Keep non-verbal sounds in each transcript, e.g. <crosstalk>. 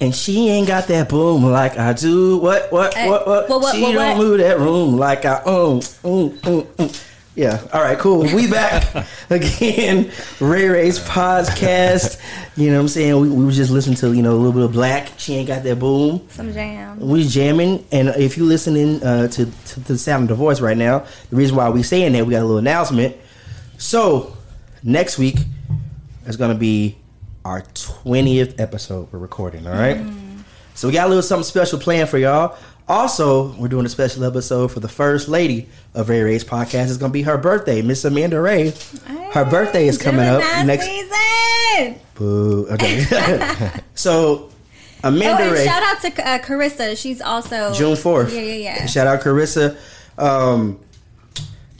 And she ain't got that boom like I do. What, what, Hey, what, what? what, what, she what, don't move that room like I own. Mm, mm, mm. Yeah. All right, cool. We back <laughs> again. Ray Ray's podcast. You know what I'm saying? We, we was just listening to, you know, a little bit of black. She ain't got that boom. Some jam. We jamming, and if you listening uh, to, to the sound of the voice right now, the reason why we saying that we got a little announcement. So next week is gonna be our twentieth episode we're recording. All right, so we got a little something special planned for y'all. Also, we're doing a special episode for the first lady of Ray Ray's podcast. It's gonna be her birthday, Miss Amanda Ray. Her birthday is coming up next. Season. Boo. Okay. <laughs> so Oh, Amanda and Ray. shout out to uh, Carissa. She's also June fourth. Yeah, yeah, yeah. Shout out Carissa. Um,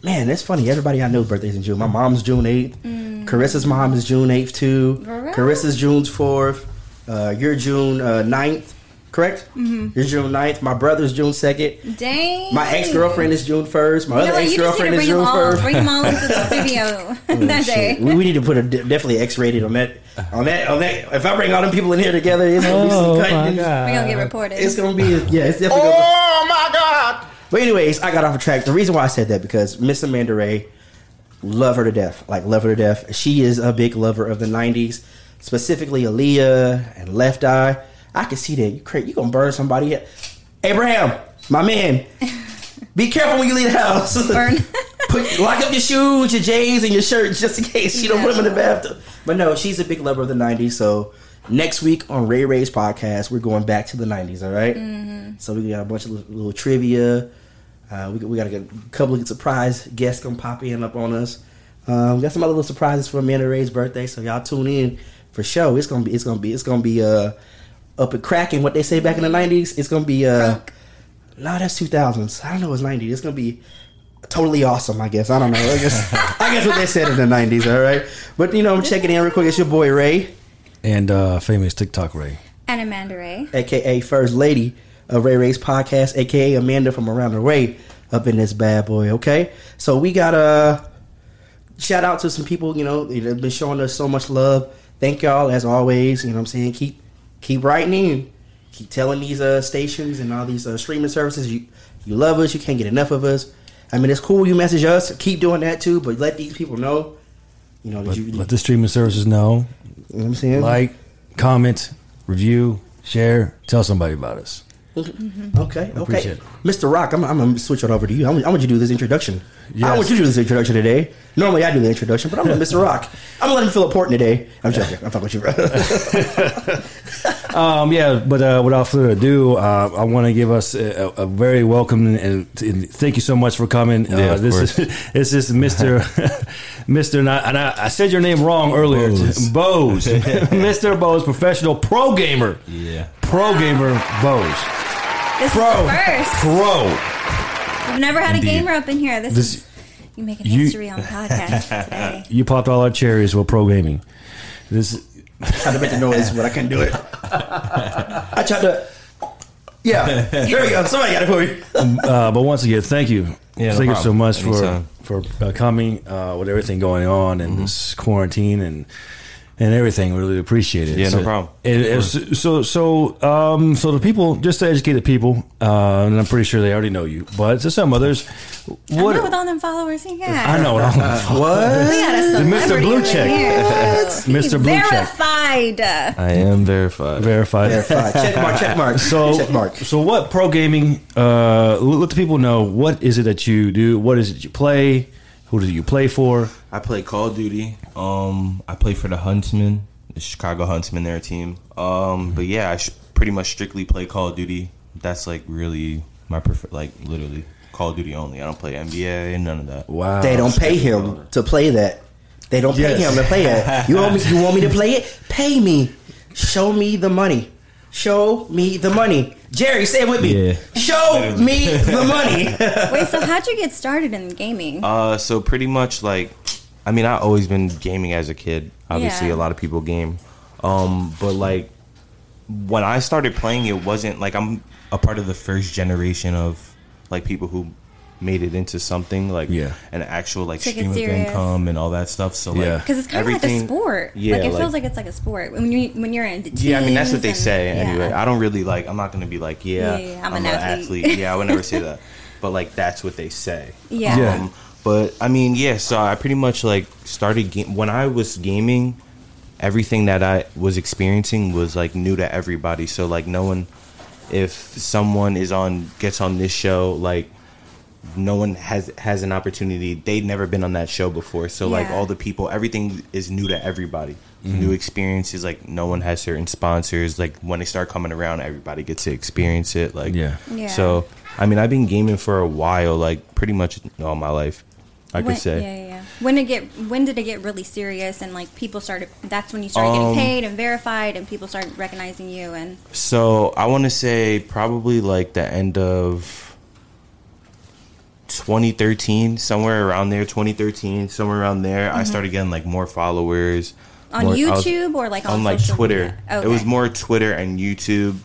man, that's funny. Everybody I know birthdays in June. My mom's June eighth. Carissa's mom is June eighth too. Mm. Carissa's June fourth. Uh, you're June uh, 9th, correct? Mm-hmm. You're June 9th. My brother's June second. Dang. My ex girlfriend is June first. My You other ex You just need girlfriend is June all, first. bring them all into the <laughs> studio <laughs> that day. We, we need to put a definitely X rated on that. On that. On that. If I bring all them people in here together, it's gonna be some Oh cutting. We're gonna get reported. It's gonna be yeah. It's definitely. gonna be, Oh my God! But anyways, I got off track. The reason why I said that because Miss Amanda Ray, love her to death. Like love her to death. She is a big lover of the '90s, specifically Aaliyah and Left Eye. I can see that you cra You gonna burn somebody? Abraham, my man, <laughs> be careful when you leave the house. Burn. <laughs> Put lock up your shoes, your J's, and your shirt just in case she don't put them in the bathtub. But no, she's a big lover of the '90s. So next week on Ray Ray's podcast, we're going back to the '90s. All right? Mm-hmm. So we got a bunch of little, little trivia. Uh, we, we got a couple of surprise guests gonna pop in up on us. Um, we got some other little surprises for Amanda Ray's birthday, so y'all tune in for show. It's gonna be it's gonna be it's gonna be uh up and cracking. What they say back in the '90s, it's gonna be uh Crunk. no, that's 2000s. I don't know. It's 90s. It's gonna be totally awesome. I guess. I don't know. I guess. <laughs> I guess what they said in the 90s. All right. But you know, I'm checking in real quick. It's your boy Ray, And uh, famous TikTok Ray. And Amanda Ray. aka First Lady of Ray Ray's podcast, aka Amanda from around the way, up in this bad boy. Okay. So we got a shout out to some people. You know, they've been showing us so much love. Thank y'all as always. You know, what I'm saying keep keep writing in. Keep telling these uh, stations and all these uh, streaming services you you love us. You can't get enough of us. I mean, it's cool you message us. Keep doing that too, but let these people know. You know Let, you, let the streaming services know. you know what I'm saying. Like, comment, review, share, tell somebody about us. Okay, okay. appreciate it. Mr. Rock, I'm, I'm gonna switch it over to you. I want, I want you to do this introduction. I Yes. want you to do this introduction today. Normally I do the introduction, but I'm with <laughs> Mr. Rock. I'm gonna let him feel important today. I'm joking. I'm fucking with you, bro. <laughs> Um, yeah, but uh, without further ado, uh, I want to give us a, a very welcome and, and thank you so much for coming. Yeah, uh, of this is <laughs> this is Mister Mister, and, I, and I, I said your name wrong earlier. Boze. Boze, Mister Boze, professional pro gamer, Yeah. pro gamer Boze, This pro, is the first. pro. We've never had a gamer up in here. This, This- is you making you- history on the podcast <laughs> today. You popped all our cherries with pro gaming. This tried to make the noise, but I couldn't do it. I tried to. Yeah, there we go. Somebody got it for me. Uh, but once again, thank you. Yeah, no thank you so much Anytime. for for uh, coming uh, with everything going on Mm-hmm. and this quarantine and and everything. We really appreciate it. Yeah, no problem. it- it's- so so um so the people, just to educate the people, uh, and I'm pretty sure they already know you, but to some others, I what know with all them followers he got. I know, What? We got a Mr. celebrity Blue Check. <laughs> Mr. He's Blue Check. verified. I am verified. verified. Verified. Check mark. Check mark. <laughs> So, check mark. so what pro gaming? Uh, let the people know what is it that you do. What is it you play? Who do you play for? I play Call of Duty. Um, I play for the Huntsmen, the Chicago Huntsmen, their team. Um, but yeah, I sh- pretty much strictly play Call of Duty. That's like really my prefer, like literally Call of Duty only. I don't play NBA, none of that. Wow, They don't pay him to play that. They don't pay him to play that. You want me? You want me to play it? Pay me. Show me the money. Show me the money. Jerry, say it with me. Yeah. Show me the money. <laughs> Wait, so how'd you get started in gaming? Uh, so pretty much like, I mean, I've always been gaming as a kid. Obviously, Yeah. a lot of people game. Um, but like, when I started playing, it wasn't like I'm a part of the first generation of like people who made it into something like Yeah. an actual like Take stream of income and all that stuff. So Yeah. like Because it's kind of like a sport. Yeah, like it like- feels like it's like a sport when you when you're in. Yeah, I mean that's what they teams say and- anyway. yeah. I don't really like. I'm not gonna be like, yeah, Yeah, yeah, I'm I'm, an an athlete. athlete. Yeah, I would never <laughs> say that. But like that's what they say. Yeah. Yeah. Um, but I mean, yeah. So I pretty much like started ga- when I was gaming. Everything that I was experiencing was like new to everybody. So like no one, if someone is on gets on this show, like no one has has an opportunity. They'd never been on that show before. So like all the people, everything is new to everybody. Mm-hmm. New experiences. Like no one has certain sponsors. Like when they start coming around, everybody gets to experience it. Like Yeah. Yeah. So I mean, I've been gaming for a while. Like pretty much all my life. I when, could say. Yeah, yeah, yeah. When did it get when did it get really serious and like people started? That's when you started Um, getting paid and verified, and people started recognizing you. And So I want to say probably like the end of 2013, somewhere around there. 2013, somewhere around there. I started getting like more followers Mm-hmm. on more- I was- YouTube or like on, on like Twitter. media? It was more Twitter and YouTube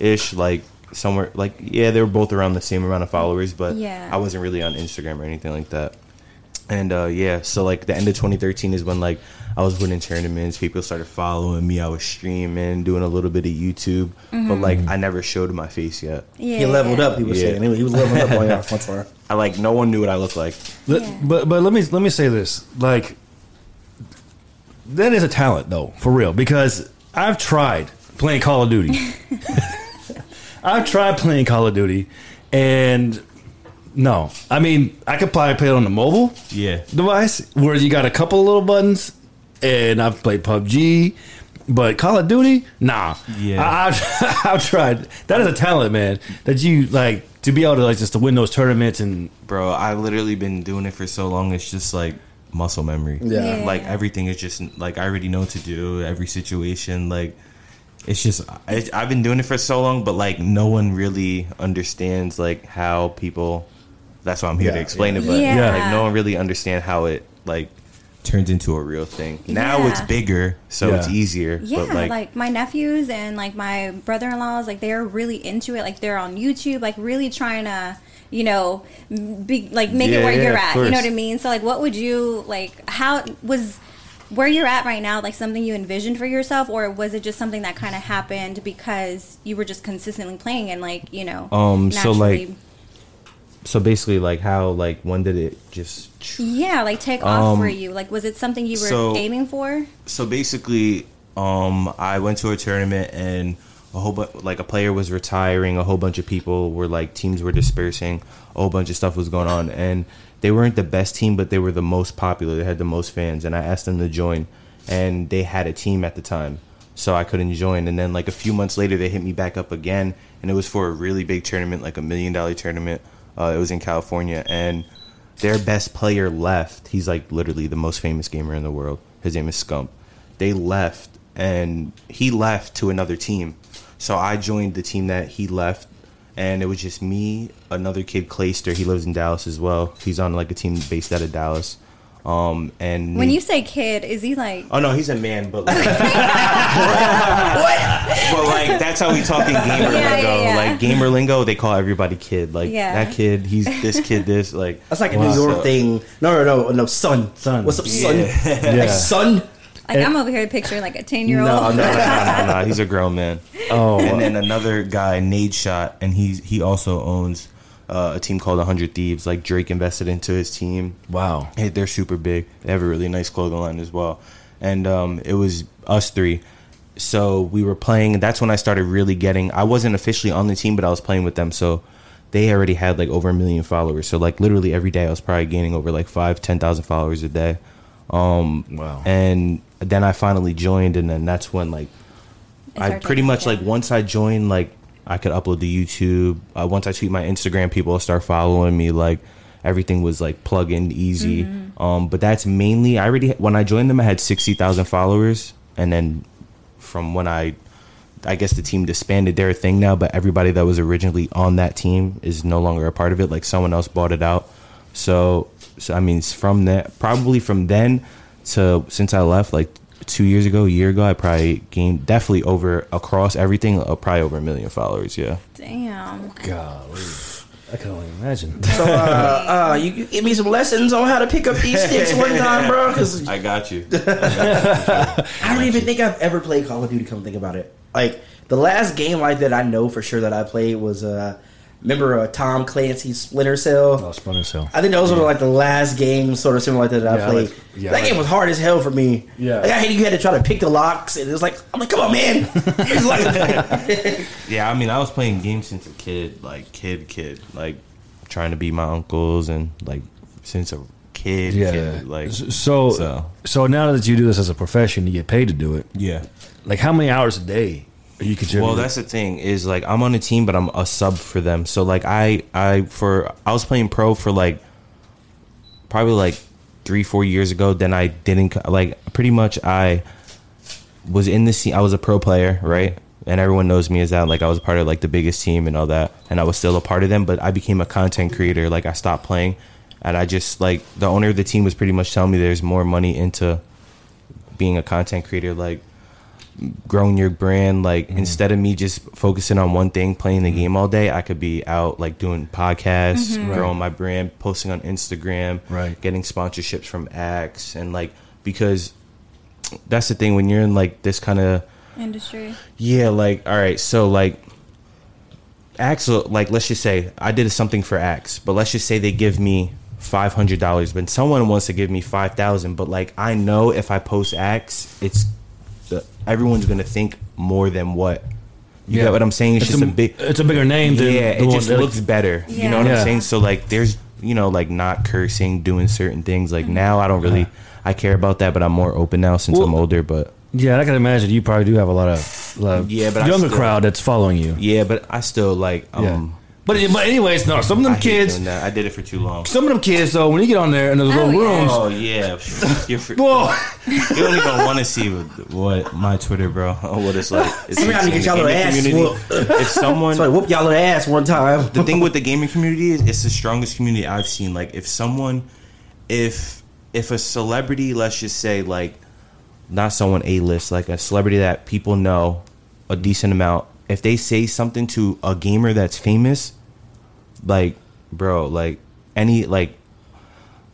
ish. Like somewhere like yeah, they were both around the same amount of followers, but Yeah. I wasn't really on Instagram or anything like that. And uh, yeah, so like the end of 2013 is when like I was winning tournaments. People started following me. I was streaming, doing a little bit of YouTube, but like I never showed my face yet. Yeah, He leveled up. He was Yeah. saying he was leveling up on y'all one time. <laughs> I like no one knew what I looked like. Let- Yeah. But but let me let me say this. Like that is a talent though, for real. Because I've tried playing Call of Duty. <laughs> <laughs> I've tried playing Call of Duty and no. I mean, I could probably play it on the mobile Yeah. device where you got a couple of little buttons and I've played PUBG. But Call of Duty, nah. Yeah. I, I've, <laughs> I've tried. That is a talent, man. That you like to be able to like just to win those tournaments and Bro, I've literally been doing it for so long. It's just like muscle memory. Yeah. Yeah. Like everything is just like I already know what to do. Every situation, like it's just I, I've been doing it for so long, but like no one really understands like how people. That's why I'm here to explain yeah. it, but Yeah. like no one really understand how it like turns into a real thing. Now Yeah. it's bigger, so it's easier. Yeah, but like, like, my nephews and like my brother-in-laws, like they're really into it. Like they're on YouTube, like really trying to, you know, be like make it where yeah, you're at. You know what I mean? So like, what would you like? How was where you're at right now? Like something you envisioned for yourself, or was it just something that kind of happened because you were just consistently playing and like you know, Um, so, like, naturally- so basically, like how like when did it just yeah, like take off for um, you? Like, was it something you were so- aiming for? so basically, um, I went to a tournament and a whole bunch, like a player was retiring. A whole bunch of people were like teams were dispersing. A whole bunch of stuff was going on, and they weren't the best team, but they were the most popular. They had the most fans, and I asked them to join, and they had a team at the time, so I couldn't join. And then like a few months later, they hit me back up again, and it was for a really big tournament, like a million dollar tournament. Uh, it was in California, and their best player left. He's like literally the most famous gamer in the world. His name is Scump. They left, and he left to another team. So I joined the team that he left, and it was just me, another kid, Clayster. He lives in Dallas as well. He's on like a team based out of Dallas. Um, and When me- you say kid, is he like? Oh no, he's a man, but like, <laughs> but like that's how we talk in gamer Yeah, lingo. yeah, yeah. Like gamer lingo, they call everybody kid. Like Yeah. that kid, he's this kid, this like. That's like a Wow. New York So- thing. No, no, no, no, son, Son. What's up, son? Yeah. Hey, son. Like I'm over here picturing like a ten year No, old. no, no, no, no, he's a grown man. oh And then another guy, Nadeshot, and he he also owns uh, a team called 100 Thieves. Like Drake invested into his team. wow. Hey, they're super big. They have a really nice clothing line as well. And um, it was us three. So we were playing. That's when I started really getting. I wasn't officially on the team, but I was playing with them. So they already had like over a million followers. So like literally every day, I was probably gaining over like five, ten thousand followers a day. Um, Wow. And then I finally joined, and then that's when like It I pretty much like once I joined, like I could upload to YouTube. Uh, once I tweet my Instagram, people will start following me. Like everything was like plug in easy. Mm-hmm. Um, but that's mainly I already when I joined them, I had sixty thousand followers, and then from when I, I guess the team disbanded their thing now. But everybody that was originally on that team is no longer a part of it. Like someone else bought it out. So, so I mean, from that probably from then to since I left, like two years ago, a year ago, I probably gained definitely over across everything, uh, probably over a million followers. Yeah. Damn. Golly. I can only imagine. <laughs> So, uh, uh, you, you give me some lessons on how to pick up these sticks one time, bro. <laughs> Because I got you. <laughs> I don't even think I've ever played Call of Duty. Come think about it, like the last game like that I know for sure that I played was uh, remember uh, Tom Clancy's Splinter Cell. Oh, Splinter Cell. I think those were like the last games sort of similar like that, that Yeah, I I played. like- yeah, that I like- game was hard as hell for me. Yeah. like, I hated you had to try to pick the locks, and it was like I'm like, come on, man. <laughs> <laughs> Yeah, I mean, I was playing games since a kid, like kid, kid, like trying to be my uncles and like since a kid, Yeah. kid, like so, so. so now that you do this as a profession, you get paid to do it. yeah. Like how many hours a day are you contributing? Well, that's the thing is like I'm on a team, but I'm a sub for them. So like I I for I was playing pro for like probably like three four years ago. Then I didn't like pretty much I was in the scene. I was a pro player, right? And everyone knows me as that. Like I was part of like the biggest team and all that, and I was still a part of them. But I became a content creator. Like I stopped playing, and I just like the owner of the team was pretty much telling me there's more money into being a content creator. Like growing your brand like Mm-hmm. instead of me just focusing on one thing playing the game all day i could be out like doing podcasts growing my brand posting on instagram Right. getting sponsorships from Axe and like because that's the thing when you're in like this kind of Industry. yeah, like all right, so like Axe, like let's just say I did something for Axe, but let's just say they give me five hundred dollars, but someone wants to give me five thousand, but like I know if I post Axe, it's the, everyone's gonna think more than what. You Yeah. get what I'm saying? It's, It's just a- a, big. it's a bigger name than yeah, the it just that- looks better. You know what Yeah. Yeah. I'm saying? So like, there's you know like not cursing, doing certain things. Like now, I don't really. I care about that, but I'm more open now since Well- I'm older. But Yeah, I can imagine you probably do have a lot of, lot of Yeah, but I younger still- crowd that's following you. yeah, but I still like. Um, Yeah. But but anyways, no. Some of I them hate kids, doing that. I did it for too long. some of them kids though, when you get on there in those Oh, little yeah. rooms, Oh yeah, You're <laughs> for, whoa, you don't even want to see what, what my Twitter, bro, or <laughs> what it's like. It's Somebody in get y'all gaming ass community. whooped. If someone, so I whoop y'all ass one time. the thing with the gaming community is it's the strongest community I've seen. Like if someone, if if a celebrity, let's just say like, not someone a list, like a celebrity that people know a decent amount, if they say something to a gamer that's famous, like bro, like any like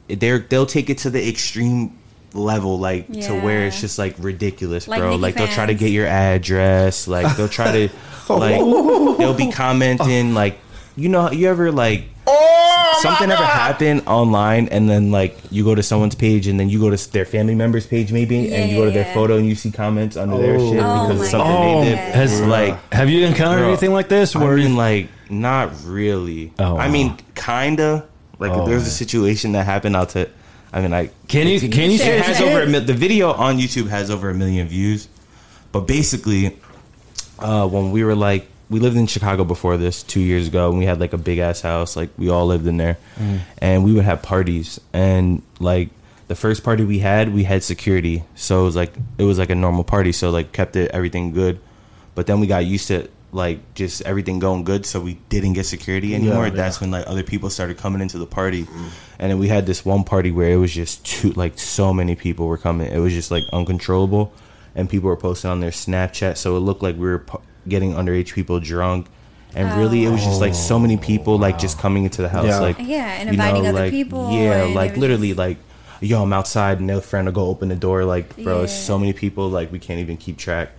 they're they'll take it to the extreme level like to where it's just like ridiculous Like bro. Nicki like they'll try to get your address like they'll try to <laughs> oh. like they'll be commenting like you know you ever like oh, something ever happened online and then like you go to someone's page and then you go to their family member's page maybe and you go to their photo and you see comments under their shit Oh. because my of something Oh, they did. has like have you encountered Bro, anything like this? I Where mean, like, not really. Oh, I wow. mean, kinda. Like, Oh, there's man. a situation that happened, I'll tell. I mean, like, can you can you it has over a mil- the video on YouTube has over a million views, but basically, uh, when we were like, we lived in Chicago before this two years ago, and we had like a big ass house, like we all lived in there, Mm. and we would have parties, and like the first party we had, we had security, so it was like it was like a normal party, so like kept it everything good, but then we got used to like just everything going good, so we didn't get security anymore. yeah. That's when like other people started coming into the party, mm. and then we had this one party where it was just too like so many people were coming. It was just like uncontrollable, and people were posting on their Snapchat, so it looked like we were pu- getting underage people drunk. And really, it was just like so many oh, people like just coming into the house, Yeah. like Yeah, and inviting other like, people, Yeah, like literally, just- like yo, I'm outside, and their friend will go open the door, like bro, Yeah. so many people, like we can't even keep track.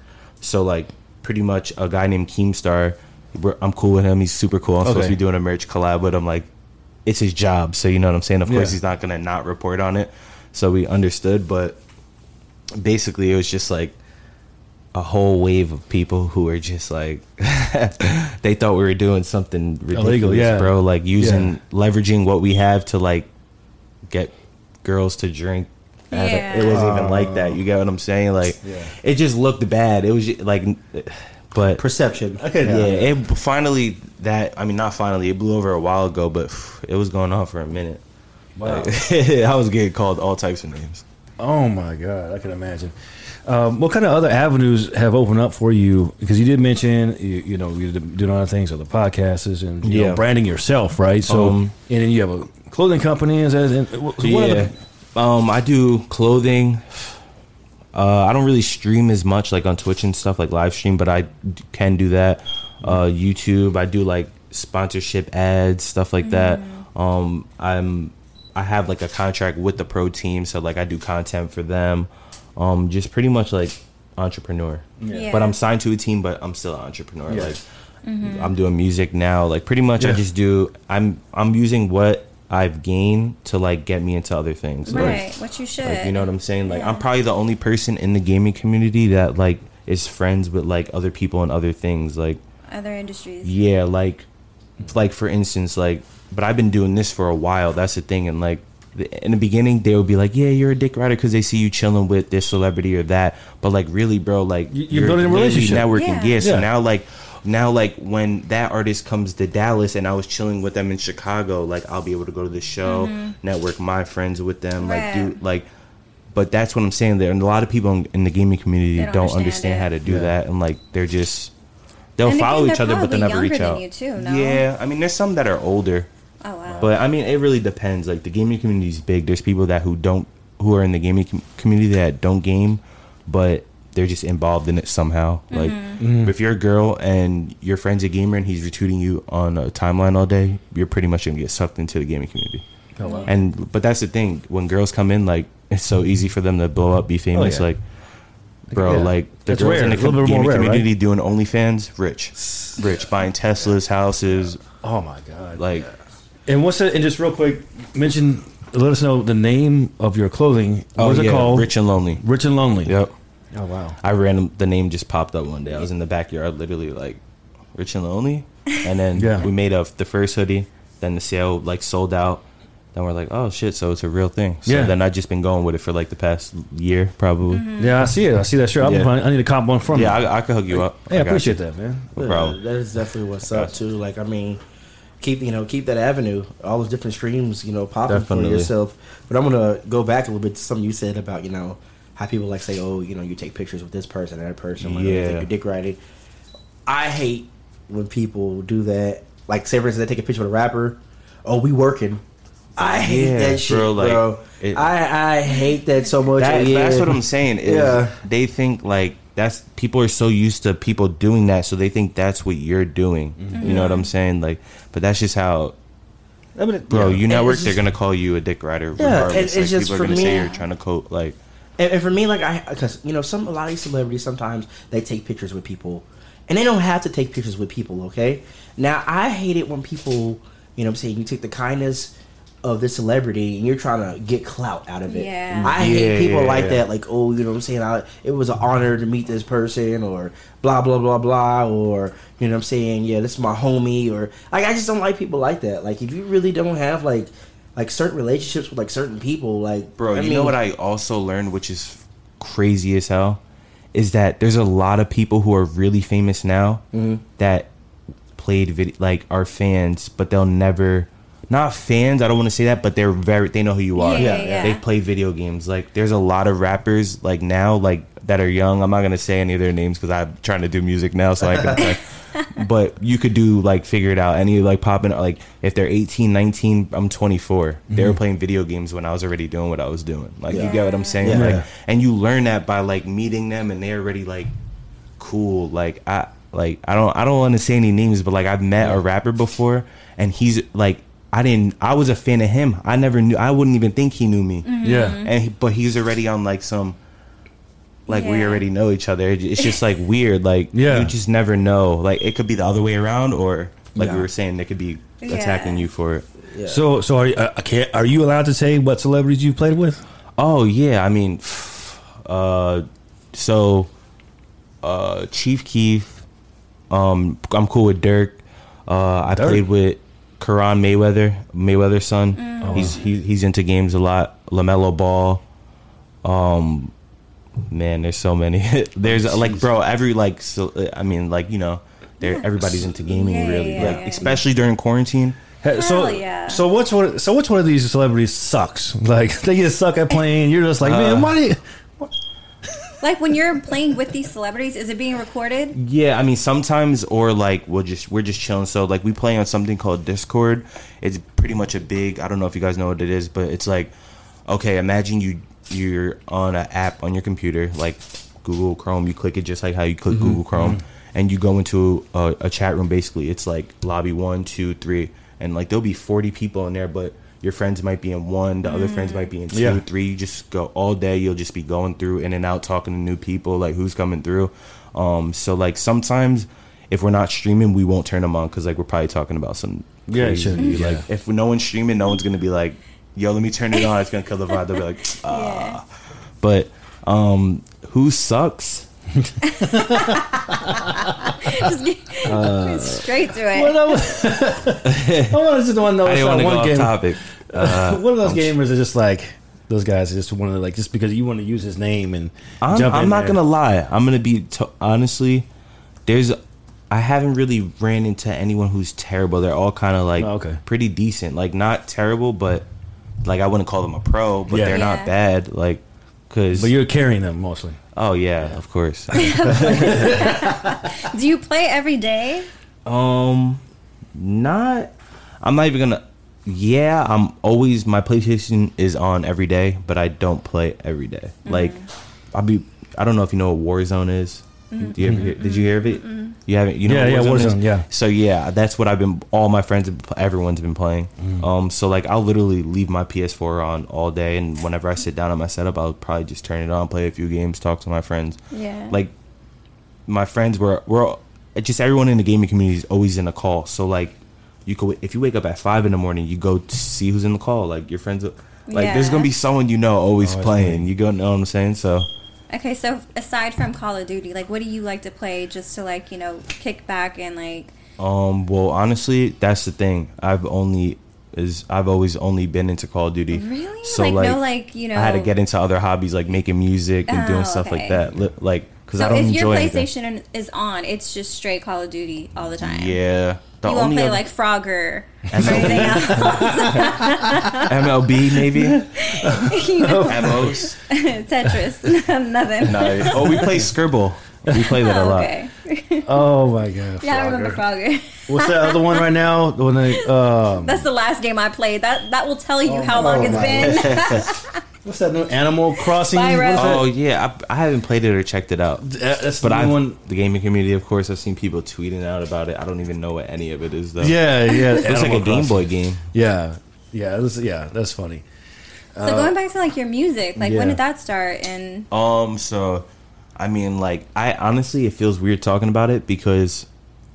So like, pretty much a guy named Keemstar, we're, I'm cool with him. He's super cool. I'm supposed to be doing a merch collab with him. Like, it's his job, so you know what I'm saying. Of course, Yeah. he's not gonna not report on it. So we understood, but basically, it was just like a whole wave of people who were just like <laughs> they thought we were doing something ridiculous, Illegal, yeah. bro. Like using Yeah. leveraging what we have to like get girls to drink. Yeah. It wasn't even like that. You get what I'm saying? Like, Yeah. it just looked bad. It was just, like, but Perception. Okay, yeah, it finally that I mean not finally it blew over a while ago, but it was going on for a minute. Wow. Like, <laughs> I was getting called all types of names. Oh my god, I can imagine. Um, what kind of other avenues have opened up for you? Because you did mention you, you know you're doing other things, other podcasts, and you know, Yeah. branding yourself, right? So, Um, and then you have a clothing company. Is that, and yeah, um, I do clothing. Uh, I don't really stream as much like on Twitch and stuff like live stream, but I d- can do that. Uh, YouTube, I do like sponsorship ads, stuff like that. Um, I'm I have like a contract with the pro team, so like I do content for them. Um, just pretty much like entrepreneur. Yeah. But I'm signed to a team, but I'm still an entrepreneur. Yeah. Like Mm-hmm. I'm doing music now. Like pretty much, I Yeah. just do. I'm I'm using what I've gained to like get me into other things. Like, Right, what you should. like you know what I'm saying? Like I'm probably the only person in the gaming community that like is friends with like other people and other things. Like Other industries. yeah, like like for instance, like but I've been doing this for a while. That's the thing, and like in the beginning they would be like, "Yeah, you're a dick rider" because they see you chilling with this celebrity or that. But like really, bro, like You- you're building a relationship. networking. Yeah. Yeah. So now like. Now, like when that artist comes to Dallas and I was chilling with them in Chicago, like I'll be able to go to the show, network my friends with them, like Mm-hmm. Do like. But that's what I'm saying. There, and a lot of people in, in the gaming community They don't, don't understand, understand how to do Yeah. that, and like they're just they'll And follow again, each other, but they'll never reach younger out. than you too, no? Yeah, I mean, there's some that are older, Oh wow. but I mean, it really depends. Like the gaming community is big. There's people that who don't who are in the gaming com- community that don't game, but they're just involved in it somehow. Like Mm-hmm. if you're a girl and your friend's a gamer and he's retweeting you on a timeline all day, you're pretty much gonna get sucked into the gaming community. Oh, wow. And but that's the thing. When girls come in, like it's so easy for them to blow up, be famous. yeah. Like, bro, Yeah. like the That's girls rare. in the It's a little com- gaming rare, right? community doing OnlyFans, rich, rich, buying Teslas, houses, Oh my god! like. And what's that? And just real quick, mention. Let us know the name of your clothing. What Oh is it yeah, called? Rich and Lonely. Rich and Lonely. Yep. Oh wow. I ran the name just popped up one day. I was in the backyard, literally like Rich and Lonely, and then Yeah. we made a the first hoodie. Then the sale like sold out. Then we're like, oh shit, so it's a real thing. So Yeah. then I just been going with it for like the past year, probably. Mm-hmm. Yeah, I see it. I see that shirt. I'm Yeah. I need to cop one from Yeah, you. I, I could hook you up. Hey, I got appreciate you. that, man. No Yeah, problem. that is definitely what's up too. Like I mean, keep you know keep that avenue, all those different streams, you know, popping Definitely. for yourself. But I'm gonna go back a little bit to something you said about you know how people like say, oh, you know, you take pictures with this person and that person, like, oh, you Yeah. think you're dick riding. I hate when people do that. Like, say for instance, they take a picture with a rapper. Oh, we working. I hate Yeah, that shit, bro, bro. it- I I hate that so much. That, yeah. That's what I'm saying. Is Yeah. They think like that's people are so used to people doing that, so they think that's what you're doing. Mm-hmm. You know what I'm saying? Like, but that's just how, I mean, bro. yeah. You network, it's they're gonna call you a dick rider. Yeah, and regardless. it's like, just people are for gonna me- say you're trying to quote like. And, and for me, like I, because you know, some a lot of these celebrities sometimes they take pictures with people, and they don't have to take pictures with people. Okay, now I hate it when people, you know, what I'm saying you take the kindness of this celebrity and you're trying to get clout out of it. Yeah. I Yeah, hate people yeah, like yeah. that. Like, oh, you know, what I'm saying I, it was an honor to meet this person, or blah blah blah blah, or you know, what I'm saying yeah, this is my homie, or like I just don't like people like that. Like, if you really don't have like like certain relationships with like certain people, like Bro, I you mean- know what I also learned, which is crazy as hell, is that there's a lot of people who are really famous now Mm-hmm. that played video, like are fans, but they'll never. Not fans, I don't want to say that, but they're very. They know who you are. Yeah, yeah, yeah. They play video games. Like, there's a lot of rappers like now, like that are young. I'm not gonna say any of their names because I'm trying to do music now, so I can. like, <laughs> but you could do like figure it out. Any like popping like if they're 18, 19, I'm 24. They were mm-hmm. playing video games when I was already doing what I was doing. Like you get what I'm saying? Yeah. Like and you learn that by like meeting them and they're already like cool. Like I like I don't I don't want to say any names, but like I've met a rapper before and he's like I didn't I was a fan of him. I never knew I wouldn't even think he knew me. yeah. And he, but he's already on like some like we already know each other. It's just like weird. Like Yeah. you just never know. Like it could be the other way around, or like we were saying, they could be Yeah. attacking you for it. Yeah. So, so are you, uh, can, are you allowed to say what celebrities you played with? Oh yeah, I mean, <sighs> uh, so uh, Chief Keef. Um, I'm cool with Durk. Uh, I Durk? played with Koraun Mayweather, Mayweather's son. Mm. He's he, he's into games a lot. LaMelo Ball. Um, man, there's so many. <laughs> there's like, bro, every like, so, I mean, like you know, there everybody's into gaming Yeah, really, yeah, like yeah. especially during quarantine. Hey, so, Hell yeah. so what's one? So which one of these celebrities sucks? <laughs> Like they just suck at playing. You're just like, Uh, man, why? Do you, <laughs> Like when you're playing with these celebrities, is it being recorded? Yeah, I mean sometimes or like we'll just we're just chilling. So like we play on something called Discord. It's pretty much a big I don't know if you guys know what it is, but it's like okay, imagine you you're on an app on your computer like Google Chrome. You click it just like how you click Google mm-hmm. Chrome, mm-hmm. and you go into a, a chat room. Basically, it's like lobby one, two, three, and like there'll be forty people in there, but your friends might be in one, the other friends mm. might be in two, Yeah. three. You just go all day. You'll just be going through in and out, talking to new people, like who's coming through. Um, so like sometimes if we're not streaming, we won't turn them on because like we're probably talking about some Yeah, it crazy. shouldn't like yeah. if no one's streaming, no one's gonna be like, "Yo, let me turn it on." It's gonna kill the vibe. They'll be like, <laughs> "Ah." But um, who sucks? Just get straight to it. Well, I was- <laughs> I want to just want to know I didn't that want to go one off game. topic. Uh, <laughs> one of those gamers are just like those guys are just one of the, like just because you want to use his name and I'm, jump I'm in not there. gonna lie. I'm gonna be t- honestly. There's, I haven't really ran into anyone who's terrible. They're all kind of like Oh, okay. pretty decent. Like not terrible, but like I wouldn't call them a pro, but Yeah. they're Yeah. not bad. Like, cause But you're carrying them mostly. oh yeah, of course. <laughs> <laughs> Do you play every day? Um, not. I'm not even gonna. Yeah, I'm always my PlayStation is on every day, but I don't play every day. Mm-hmm. Like, I'll be. I don't know if you know what Warzone is. Mm-hmm. Do you ever hear, did you hear of it? You haven't. You know. Yeah, what yeah, Warzone. Warzone, yeah. So yeah, that's what I've been. All my friends, everyone's been playing. Mm. Um, so like I'll literally leave my PS4 on all day, and whenever I sit down at my setup, I'll probably just turn it on, play a few games, talk to my friends Yeah. like my friends were we're just everyone in the gaming community is always in a call. So like you could if you wake up at five in the morning, you go to see who's in the call. Like your friends, are- like there's gonna be someone you know always Always playing. playing. You go know what I'm saying? So Okay, so aside from Call of Duty, like what do you like to play just to like, you know, kick back and like um well honestly that's the thing. I've only is I've always only been into Call of Duty. Really? So Like, like, no, like, you know I had to get into other hobbies like making music and Oh, doing stuff okay. like that. Like because I So don't if your enjoy anything. PlayStation is on, it's just straight Call of Duty all the time. Yeah. The You won't play other- like Frogger or anything else. <laughs> MLB maybe you know, MOs. Tetris. <laughs> Nothing. No. Oh, we play Skribbl. We play that a Oh, lot. okay. <laughs> Oh my god! Yeah, I remember Frogger. Frogger. What's that other one right now? The one that, um, That's the last game I played. That that will tell you how oh long it's my been. What's that new Animal Crossing? Spyro. What is that? Oh yeah, I, I haven't played it or checked it out. That's But the I, new one. the gaming community, of course, I've seen people tweeting out about it. I don't even know what any of it is though. Yeah, yeah. it looks like a Animal Game Boy game. Yeah, yeah. It was, yeah, that's funny. so going back to like your music, like when did that start? And Um, so I mean, like, I honestly, it feels weird talking about it because,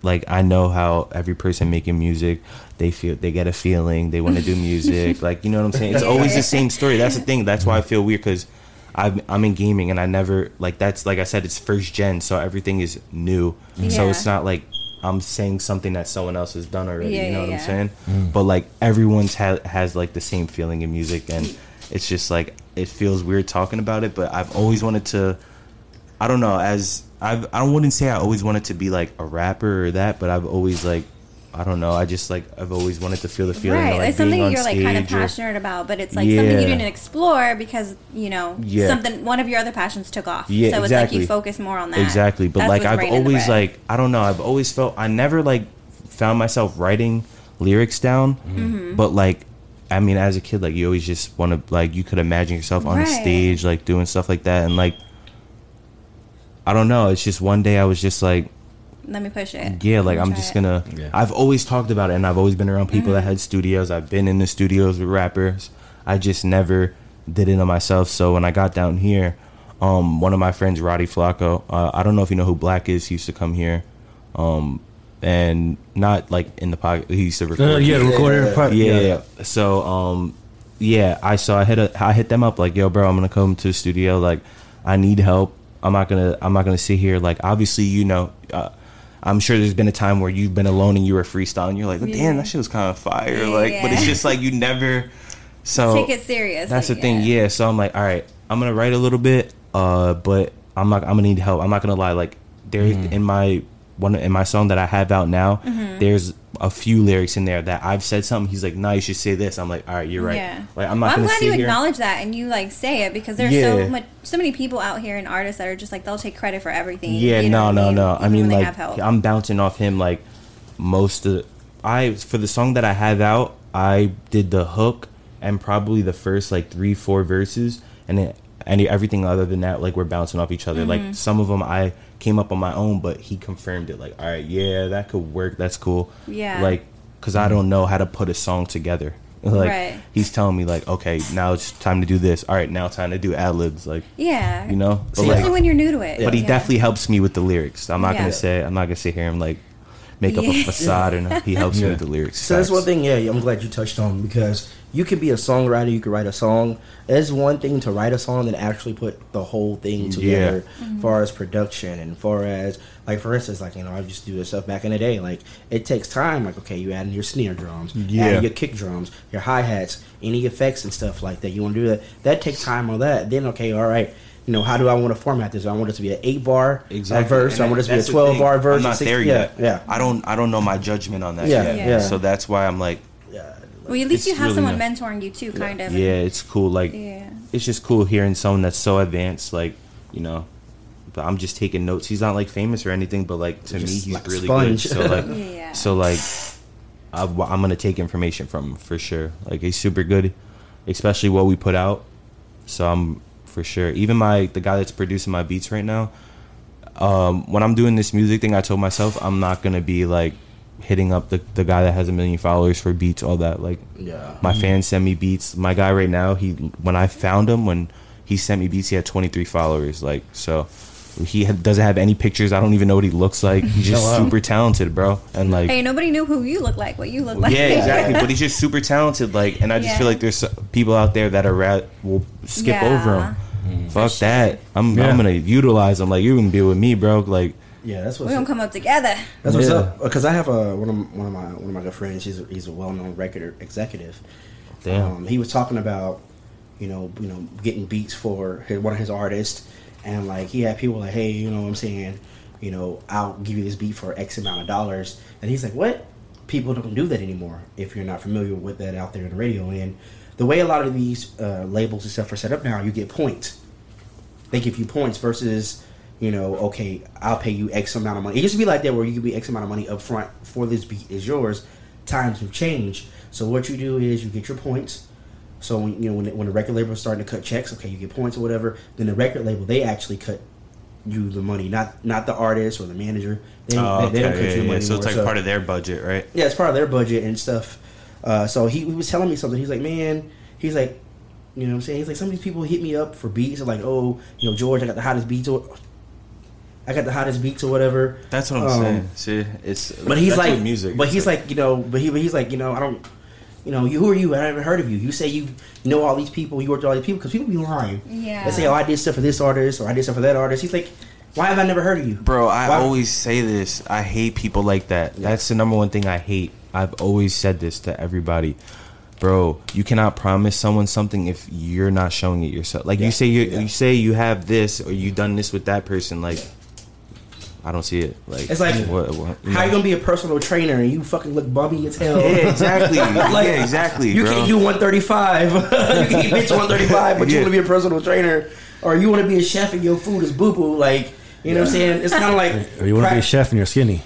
like, I know how every person making music, they feel they get a feeling, they want to do music, <laughs> like, you know what I'm saying? It's always the same story. That's the thing. That's why I feel weird because. I'm, I'm in gaming and I never like that's like I said it's first gen so everything is new so it's not like I'm saying something that someone else has done already Yeah, you know yeah, what yeah. I'm saying mm. but like everyone's ha- has like the same feeling in music and it's just like it feels weird talking about it but I've always wanted to I don't know. As I've, I wouldn't say I always wanted to be like a rapper or that, but I've always like, I don't know. I just like I've always wanted to feel the feeling right, of like it's something being on you're like kind of stage or- passionate about, but it's like something you didn't explore because you know Yeah. something one of your other passions took off. Yeah, so it's exactly. like you focus more on that. Exactly, but That's like I've always like I don't know. I've always felt I never like found myself writing lyrics down, Mm-hmm. but like. I mean, as a kid, like you always just want to, like, you could imagine yourself on a stage, like doing stuff like that, and like, I don't know. It's just one day I was just like, let me push it. Yeah, like I'm just it. gonna. Yeah. I've always talked about it, and I've always been around people Mm-hmm. that had studios. I've been in the studios with rappers. I just never did it on myself. So when I got down here, um, one of my friends, Roddy Flacco, uh, I don't know if you know who Black is. He used to come here, um, and not like in the pocket. He used to record. Uh, yeah, the recorder. part- yeah, yeah. So, um, yeah, I saw I hit a, I hit them up like, yo, bro, I'm gonna come to the studio. Like, I need help. I'm not gonna I'm not gonna sit here. Like, obviously, you know, uh, I'm sure there's been a time where you've been alone and you were freestyling. You're like, damn, Yeah. that shit was kind of fire. Like, but it's just like you never. So Take it serious. That's like, the thing, yeah. So I'm like, all right, I'm gonna write a little bit, uh, but I'm not. I'm gonna need help. I'm not gonna lie. Like there Mm-hmm. in my one in my song that I have out now, there's a few lyrics in there that I've said something. He's like, nah, you should say this. I'm like, all right, you're right. Yeah. Like I'm Well, I'm glad you here. acknowledge that and you like say it because there's Yeah. so much, so many people out here and artists that are just like they'll take credit for everything. Yeah, you know no, no, no. I mean, when they like have help. I'm bouncing off him. Like most of I for the song that I have out, I did the hook and probably the first like three, four verses, and then any everything other than that, like we're bouncing off each other. Mm-hmm. Like some of them I came up on my own, but he confirmed it. Like, all right, yeah, that could work. That's cool. Yeah. Like, cause I don't know how to put a song together. <laughs> Like Right. he's telling me like, okay, now it's time to do this. All right, now time to do ad libs. Like, Yeah. you know, but Especially like, when you're new to it. but he Yeah. definitely helps me with the lyrics. I'm not Yeah. gonna say I'm not gonna sit here and like make up a facade and he helps me with the lyrics. So that's one thing. Yeah, I'm glad you touched on because you can be a songwriter. You can write a song. It's one thing to write a song than actually put the whole thing together, Mm-hmm. far as production and far as like for instance, like you know, I used to do this stuff back in the day. Like it takes time. Like okay, you add in your snare drums, Yeah. add in your kick drums, your hi hats, any effects and stuff like that. You want to do that. That takes time on that. Then okay, all right. You know, how do I want to format this? I want it to be an eight bar exactly. verse. I want it to be a twelve bar verse. I'm not six- there yeah, yet. Yeah, I don't I don't know my judgment on that Yeah, yet. yeah. So that's why I'm like, Well, at least you have really someone nice. mentoring you too, kind of. yeah, it's cool. Like Yeah. it's just cool hearing someone that's so advanced. Like you know. But I'm just taking notes. He's not like famous or anything, but like to me, he's like really sponge. good. So like, <laughs> Yeah. so like, I, am gonna take information from him for sure. Like he's super good, especially what we put out. So I'm for sure. Even my the guy that's producing my beats right now. Um, when I'm doing this music thing, I told myself I'm not gonna be like hitting up the, the guy that has a million followers for beats, all that. Like, Yeah. my mm-hmm. fans send me beats. My guy right now, he when I found him when he sent me beats, he had 23 followers. Like, so he had, doesn't have any pictures. I don't even know what he looks like. He's just wow. super talented, bro. And like, Hey, nobody knew who you look like, what you look like. yeah, <laughs> exactly. but he's just super talented. Like, and I just Yeah. feel like there's people out there that are rat will skip Yeah. over him. Mm-hmm. Fuck that. I'm Yeah. I'm gonna utilize them. Like you're gonna be with me, bro. Like yeah, that's what We're gonna come up together. That's what's Yeah. up. Because I have a one of one of my one of my good friends. He's a, he's a well known record executive. Damn. Um, he was talking about you know you know getting beats for his, one of his artists, and like he had people like, hey, you know what I'm saying, you know, I'll give you this beat for X amount of dollars, and he's like, what? People don't do that anymore. If you're not familiar with that out there in the radio, and the way a lot of these uh, labels and stuff are set up now, you get points. They give you points versus you know, okay, I'll pay you X amount of money. It used to be like that where you could be X amount of money up front for this beat is yours. Times have changed. So what you do is you get your points. So when you know when, when the record label is starting to cut checks, okay, you get points or whatever. Then the record label they actually cut you the money, not not the artist or the manager. They, Oh, they, they don't okay, cut yeah, you the yeah. So it's like anymore. part of their budget, right? Yeah, it's part of their budget and stuff. Uh, so he, he was telling me something. He's like, man, he's like, you know what I'm saying? He's like, some of these people hit me up for beats. They're like, oh, you know, George, I got the hottest beats. Or, I got the hottest beats or whatever. That's what I'm Um, saying. See, it's But he's like, music. but he's like, you know, but he, but he's like, you know, I don't, you know, you who are you? I haven't heard of you. You say you know all these people. You worked with all these people because people be lying. Yeah. They say, oh, I did stuff for this artist or I did stuff for that artist. He's like, why have I never heard of you, Bro, I Why- always say this. I hate people like that. That's the number one thing I hate. I've always said this to everybody. Bro, you cannot promise someone something if you're not showing it yourself. Like Yeah, you say you yeah. you say you have this or you done this with that person like I don't see it. Like It's like, what, what, How you gonna be a personal trainer and you fucking look bummy as hell? <laughs> Yeah, exactly. <laughs> Like, yeah, exactly. You bro. can't do 135. <laughs> you can eat bitch 135, but you want to be a personal trainer, or you want to be a chef and your food is boo boo. Like, you know what I'm saying? It's kind of like. Or you want to be a chef and you're skinny.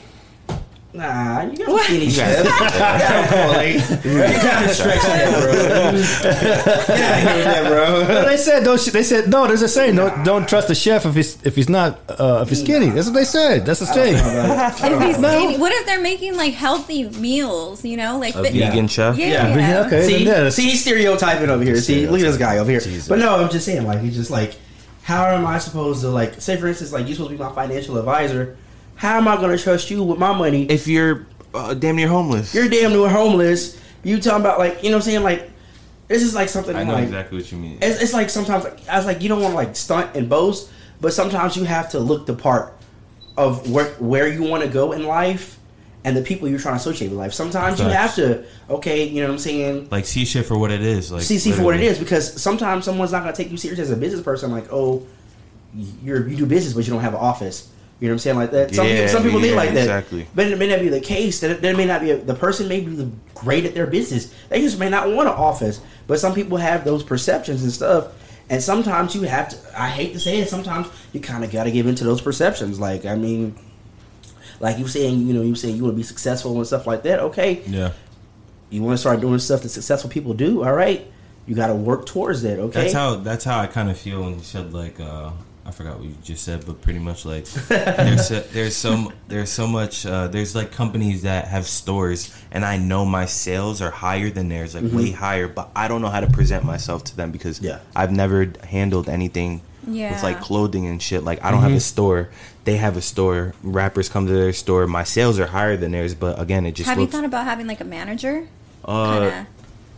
Nah, you got skinny chef. yeah, come on, like, you kind of stretching it, bro. Get out of here with that, bro. they said don't. They said no. There's a saying. Don't don't trust the chef if he's if he's not uh, if he's skinny. That's what they said. That's the saying. If he's skinny- what if they're making like healthy meals? You know, like a fit- vegan chef. Yeah. Yeah, okay. See, then yeah, see, he's stereotyping over here. See, look at this guy over here. Jesus. But no, I'm just saying, like, he's just like, how am I supposed to, like, say for instance, like, you're supposed to be my financial advisor. How am I going to trust you with my money? If you're uh, damn near homeless. You're damn near homeless. You talking about like, you know what I'm saying? Like, this is like something I know like, exactly what you mean. it's, it's like sometimes like, I was like, you don't want to like stunt and boast, but sometimes you have to look the part of where where you want to go in life and the people you're trying to associate with life. Sometimes you have to, okay, you know what I'm saying? Like see shit for what it is. Like see, see for what it is, because sometimes someone's not gonna take you serious as a business person. Like, oh, you're you do business, but you don't have an office. You know what I'm saying? Like that. Some, Yeah, people, some people yeah, think like that. exactly. But it may not be the case. That there may not be a, the person may be the- great at their business. They just may not want an office. But some people have those perceptions and stuff. And sometimes you have to. I hate to say it. Sometimes you kind of got to give into those perceptions. Like I mean, like you saying, you know, you saying you want to be successful and stuff like that. Okay, Yeah. you want to start doing stuff that successful people do. All right, you got to work towards that. Okay, That's how that's how I kind of feel when you said like uh, I forgot what you just said, but pretty much like there's a, <laughs> there's some there's so much uh, there's like companies that have stores and I know my sales are higher than theirs, like way higher, but I don't know how to present myself to them because Yeah. I've never handled anything Yeah. with like clothing and shit. Like I don't have a store. They have a store. Rappers come to their store. My sales are higher than theirs, but again, it just Have you thought about having like a manager? uh, Kinda.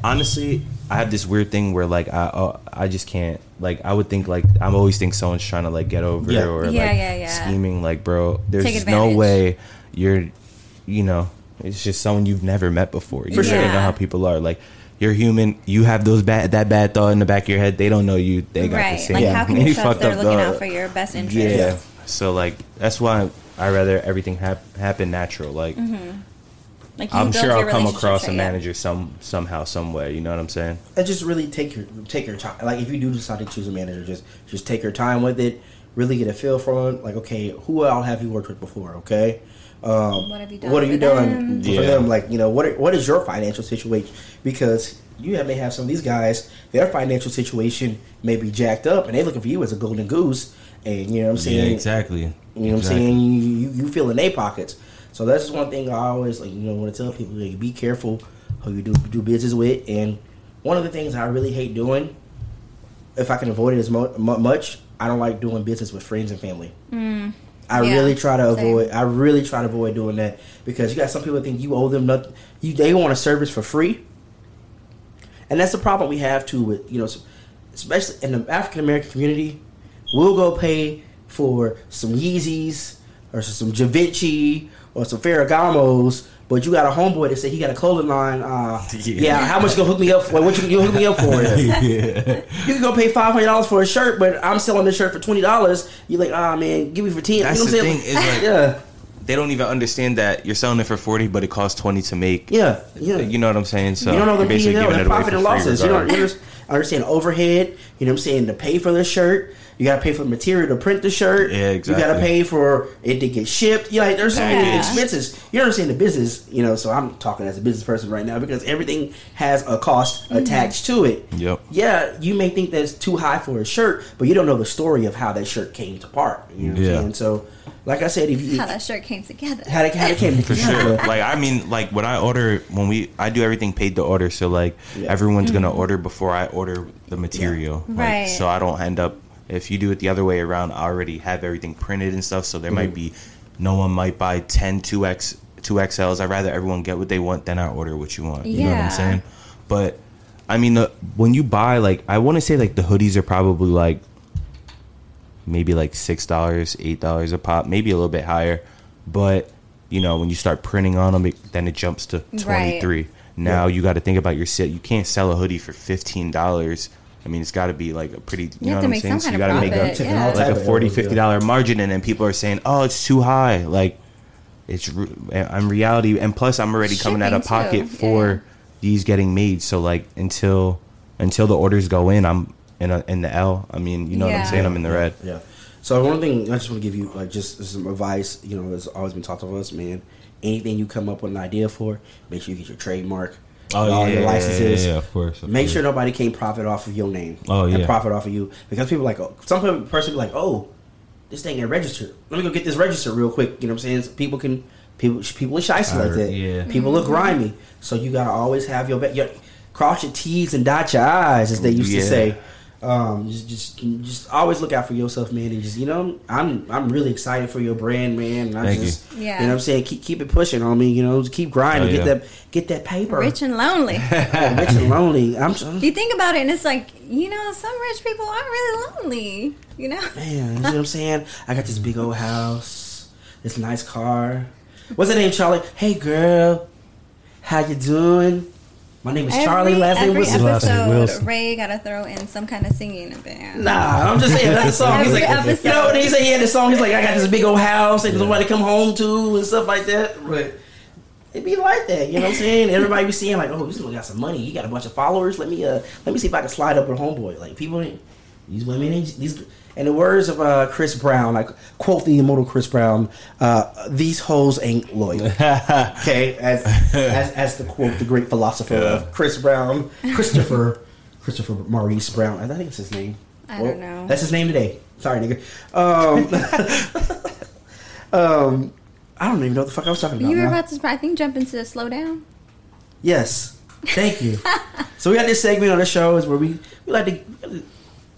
Honestly, I have this weird thing where like I uh, I just can't like I would think like I'm always think someone's trying to like get over Yeah. or Yeah, like yeah, yeah. scheming like bro there's no way you're you know it's just someone you've never met before you For sure. don't know how people are like you're human you have those bad that bad thought in the back of your head they don't know you they got the same Like, Yeah. how can <laughs> you trust fucked they're up looking thought. out for your best interest? yeah so like that's why I rather everything hap- happen natural like Like you I'm sure I'll come across a right, yeah. manager some somehow some way you know what I'm saying and just really take your take your time. Like if you do decide to choose a manager, just just take your time with it. Really get a feel for it. Like okay, who all have you worked with before? Okay, um, What have you done What have you for done them? for Yeah. them? Like you know, what are, what is your financial situation? Because you may have some of these guys, their financial situation may be jacked up, and they're looking for you as a golden goose. And you know what I'm saying? exactly You know what I'm saying? You, you, you feel in their pockets. So that's just one thing I always like. You know, want to tell people like, be careful who you do do business with. And one of the things I really hate doing, if I can avoid it as mo- much, I don't like doing business with friends and family. I Mm. Yeah, really try to same. avoid. I really try to avoid doing that because you got some people think you owe them nothing. You they want a service for free, and that's the problem we have too with you know, especially in the African American community. We'll go pay for some Yeezys or some Javinci or some Ferragamos, but you got a homeboy that said he got a clothing line. Uh, yeah. Yeah. how much you gonna hook me up for? What you, you hook me up for? <laughs> You can go pay five hundred dollars for a shirt, but I'm selling this shirt for twenty dollars. You're like, ah man, give me for ten. That's you know the thing, is like- yeah, they don't even understand that you're selling it for 40 but it costs 20 to make yeah, yeah. you know what i'm saying so you don't know the you're basically P&L, giving it away profit and losses. You don't regardless. understand overhead. You know what I'm saying? To pay for the shirt, you got to pay for the material to print the shirt. Yeah, exactly. You got to pay for it to get shipped. Yeah, like, there's so many Yeah. expenses. You understand the business, you know. So I'm talking as a business person right now because everything has a cost Mm-hmm. attached to it. Yep. Yeah, you may think that's too high for a shirt, but you don't know the story of how that shirt came to part. You know what Yeah. I'm saying? So, like I said, if you How that shirt came together. how it, how it came <laughs> for together. sure like i mean like when i order when we i do everything paid to order so like Yeah. everyone's gonna order before i order the material like, Right. so i don't end up if you do it the other way around i already have everything printed and stuff so there might mhm. be no one might buy 10 2x 2xls i'd rather everyone get what they want then i order what you want. You know what i'm saying? But i mean the, when you buy like i want to say like the hoodies are probably like maybe like six dollars, eight dollars a pop, maybe a little bit higher. But you know, when you start printing on them, it, then it jumps to twenty three. Now you got to think about your set. You can't sell a hoodie for fifteen dollars. I mean, it's got to be like a pretty. You, You know have what to I'm make saying? some you kind of gotta make profit. a, yeah. like a of 40 L's, 50 yeah. margin, and then people are saying, "Oh, it's too high." Like it's re- I'm reality, and plus I'm already coming out of pocket too, for yeah. these getting made. So like until until the orders go in, I'm in a, in the L. I mean, you know what I'm saying? I'm in the red. Yeah. So one thing I just want to give you, like, just some advice. You know, it's always been taught to us, man. Anything you come up with an idea for, make sure you get your trademark, oh, all your licenses. Yeah, of course. of Make course. sure nobody can profit off of your name. Oh, and yeah. profit off of you because people like oh, some people- person be like, oh, this thing ain't registered. Let me go get this registered real quick. You know what I'm saying? So people can people people are shicey like that. yeah. People look grimy, so you gotta always have your, your cross your T's and dot your I's, as they used to say. Um, just, just, just always look out for yourself, man. And just, you know, I'm, I'm really excited for your brand, man. And I Thank you. Yeah. you know, what I'm saying, keep, keep it pushing on me. You know, just keep grinding, Oh, get yeah. that, get that paper. Rich and lonely. Yeah, <laughs> rich and lonely. I'm, I'm you think about it, and it's like you know, some rich people are really lonely. You know. man. You know what I'm saying? I got this big old house, this nice car. What's the name, Charlie? Hey, girl, how you doing? My name is Charlie. Every- Last name every Wilson. Last episode, Wilson. Ray gotta throw in some kind of singing band. Nah, I'm just saying that's the song. He's like, episode. you know, when he said he had the song, he's like, I got this big old house and nobody come home to and stuff like that. But it be like that, you know what I'm saying? Everybody be seeing like, oh, this one got some money. He got a bunch of followers. Let me, uh, let me see if I can slide up with homeboy. Like people, ain't- these women, ain't- these. In the words of uh, Chris Brown, I quote the immortal Chris Brown, uh, "These hoes ain't loyal." <laughs> okay, as, as as the quote the great philosopher of Chris Brown, Christopher Christopher Maurice Brown. I think it's his name. I don't know. That's his name today. Sorry, nigga. Um, <laughs> um, I don't even know what the fuck I was talking about. You were now. about to, I think, jump into the slow down. Yes. Thank you. <laughs> so we got this segment on the show is where we, we like to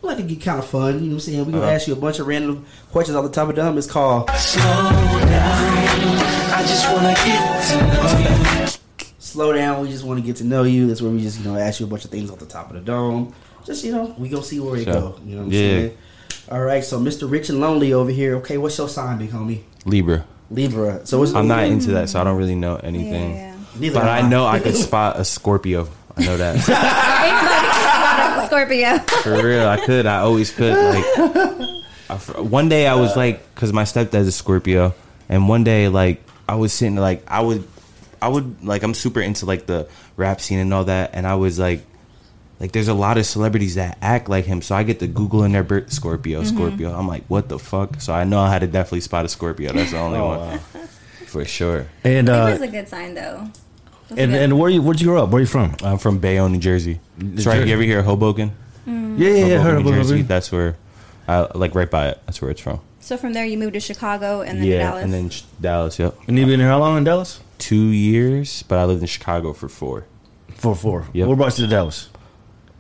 we like to get kind of fun. You know what I'm saying? We're gonna Uh-huh. ask you a bunch of random questions off the top of the dome. It's called Slow Down. I just wanna get to know you. Slow Down. We just want to get to know you. That's where we just, you know, ask you a bunch of things off the top of the dome. Just, you know, we gonna see where it Sure. go. You know what I'm Yeah. saying? All right, so Mr. Rich and Lonely over here. Okay, what's your sign, big homie? Libra. Libra. So what's I'm not into that, so I don't really know anything. yeah. Neither But am I know I <laughs> could spot a Scorpio. I know that <laughs> <laughs> Anybody can spot a Scorpio. for real. I could. I always could. Like I f- one day, I was like, because my stepdad's a Scorpio, and one day, like I was sitting, like I would, I would, like I'm super into like the rap scene and all that, and I was like, like there's a lot of celebrities that act like him, so I get to Google in their birth Scorpio, Scorpio. I'm like, what the fuck? So I know I had to definitely spot a Scorpio. That's the only one for sure. And Libra's uh, a good sign, though. That's and good. and where you where'd you grow up? Where you from? I'm from Bayonne, New Jersey. It's right. You ever hear of Hoboken? Yeah, yeah, yeah. Heard Hoboken, New Jersey. it. That's where, I like right by it. That's where it's from. so from there, you moved to Chicago and then to yeah, Dallas. and then sh- Dallas. Yep, And you've been here how long in Dallas? two years, but I lived in Chicago for four. Four, four. Yep. What brought you to Dallas?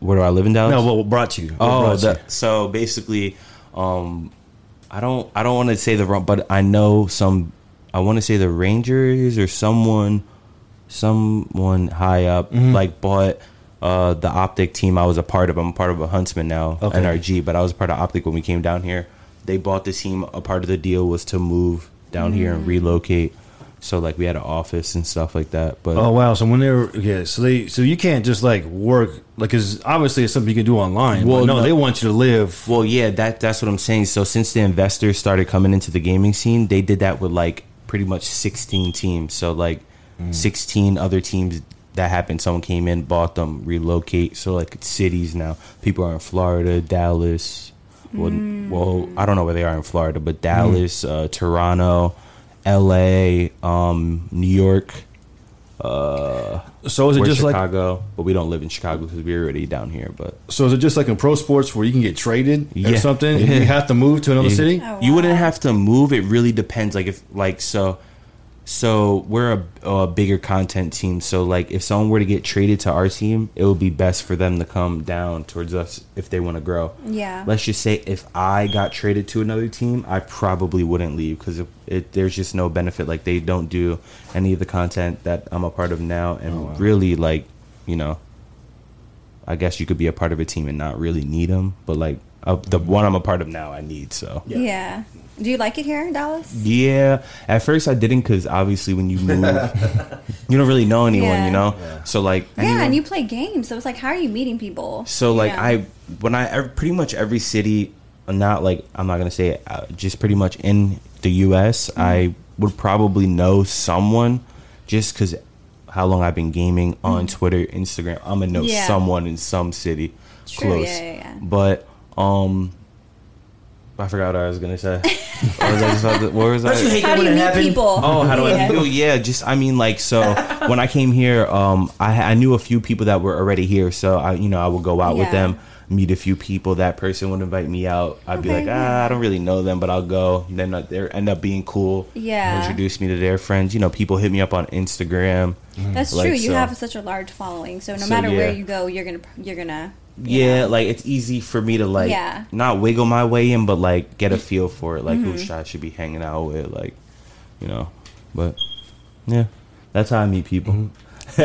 Where do I live in Dallas? No, what, what brought you? What oh, brought the, you? so basically, um, I don't, I don't want to say the wrong, but I know some. I want to say the Rangers or someone, someone high up, Mm-hmm. like bought. Uh, the OpTic team I was a part of. I'm part of a Huntsmen now, Okay. NRG, but I was part of OpTic when we came down here. They bought the team. A part of the deal was to move down here Mm. and relocate. So like we had an office and stuff like that. But Oh wow! So when they were yeah, so they so you can't just like work like because obviously it's something you can do online. Well, Well, no, no. they want you to live. Well, yeah, that that's what I'm saying. So since the investors started coming into the gaming scene, they did that with like pretty much 16 teams. So like 16 other teams that happened. Someone came in, bought them, relocate. So like cities now. People are in Florida, Dallas. Well, well, I don't know where they are in Florida, but Dallas, uh, Toronto, L.A., um, New York. Uh, So is it we're just like Chicago, but we don't live in Chicago because we're already down here. But so is it just like in pro sports where you can get traded or something? and Yeah. <laughs> You have to move to another You- city. Oh, You wouldn't have to move. It really depends. Like if like so, so we're a, a bigger content team. So like if someone were to get traded to our team, it would be best for them to come down towards us if they want to grow. Yeah. Let's just say if I got traded to another team, I probably wouldn't leave because it, it, there's just no benefit. Like they don't do any of the content that I'm a part of now, and really like you know. I guess you could be a part of a team and not really need them, but like uh, the one I'm a part of now, I need so. yeah. Do you like it here in Dallas? Yeah, at first I didn't because obviously when you <laughs> move, you don't really know anyone, Yeah. you know. So like, Yeah, and you play games, so it's like, how are you meeting people? So like Yeah. I when I pretty much every city, not like I'm not gonna say it, uh, just pretty much in the U.S. Mm-hmm. I would probably know someone just because how long I've been gaming on Twitter, Instagram. I'm gonna know Mm-hmm. Yeah. someone in some city True, close. yeah, yeah, yeah. But um, I forgot what I was gonna say. <laughs> what was I, just about to- what was I? Don't you hate How that do when you it meet happened? people? Oh, how do I Yeah. meet people? Yeah, just I mean, like, so when I came here, um, I, I knew a few people that were already here, so I, you know, I would go out with Yeah. them, meet a few people. That person would invite me out. I'd be Okay, like, ah, I don't really know them, but I'll go. And then uh, they end up being cool. Yeah. introduce me to their friends. You know, people hit me up on Instagram. That's Like, true. You so- have such a large following, so no So, matter where yeah. you go, you're gonna you're gonna. You Yeah, know. like it's easy for me to like Yeah. not wiggle my way in, but like get a feel for it, like Mm-hmm. who should I should be hanging out with, like you know. But yeah, that's how I meet people. <laughs>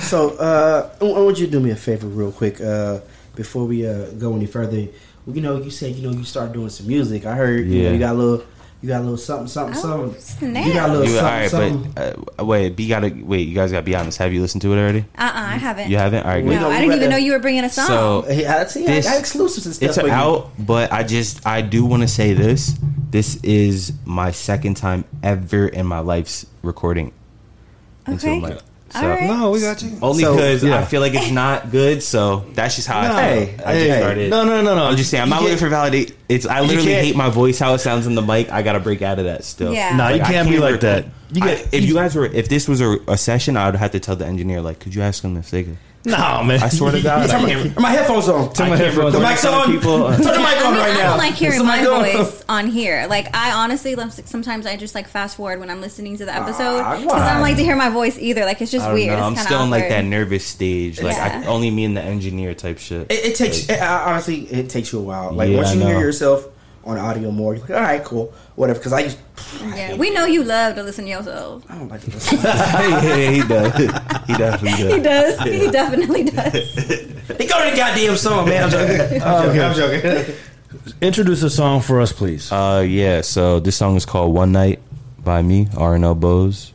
So, uh, I I want you to do me a favor, real quick, uh, before we uh, go any further. You know, you said you know you started doing some music. I heard you, know, you got a little, you got a little something, something, Oh, something. snap. You got a little You, something, right, something. but uh, wait, you gotta wait. You guys gotta be honest. Have you listened to it already? Uh uh I haven't. You haven't. All right, We good. No, I didn't even know you were bringing a song. So Hey, I see. This- I got exclusives and stuff. it's for you. out, but I just I do want to say this. This is my second time ever in my life's recording Okay. mic. All So right. No, we got you. only So, because yeah. I feel like it's not good. So that's just how I Hey, feel. I hey, just started. No, no, no, no. I'm just saying. I'm You not looking for validate. It's I literally hate my voice, how it sounds in the mic. I gotta break out of that still. Yeah. Nah, you I can't be like that. You I- get- if you guys were, if this was a, a session, I would have to tell the engineer like, could you ask them if they could? No, man. I swear to God, Turn my, can't. my headphones on. Turn my I can't The record on. mic's on. of people. Turn the mic I on mean, right I now. don't like hearing my mic on? voice on here. Like, I honestly, sometimes I just like fast forward when I'm listening to the episode Ah, because I don't like to hear my voice either. Like, it's just I weird. know. I'm it's still in like that nervous stage. Like I, only me and the engineer type shit. It, it takes it, uh, honestly, it takes you a while. Like Yeah, once you hear yourself on audio more, you're like, all right, cool, whatever. Because I just, Yeah, we know you love to listen to yourself. I don't like to listen. <laughs> hey, hey, he does. He definitely He does. does. He definitely does. they go to the goddamn song, man. I'm joking. <laughs> I'm joking. I'm joking. Introduce a song for us, please. Uh, yeah. So this song is called "One Night" by me, R&L Boze.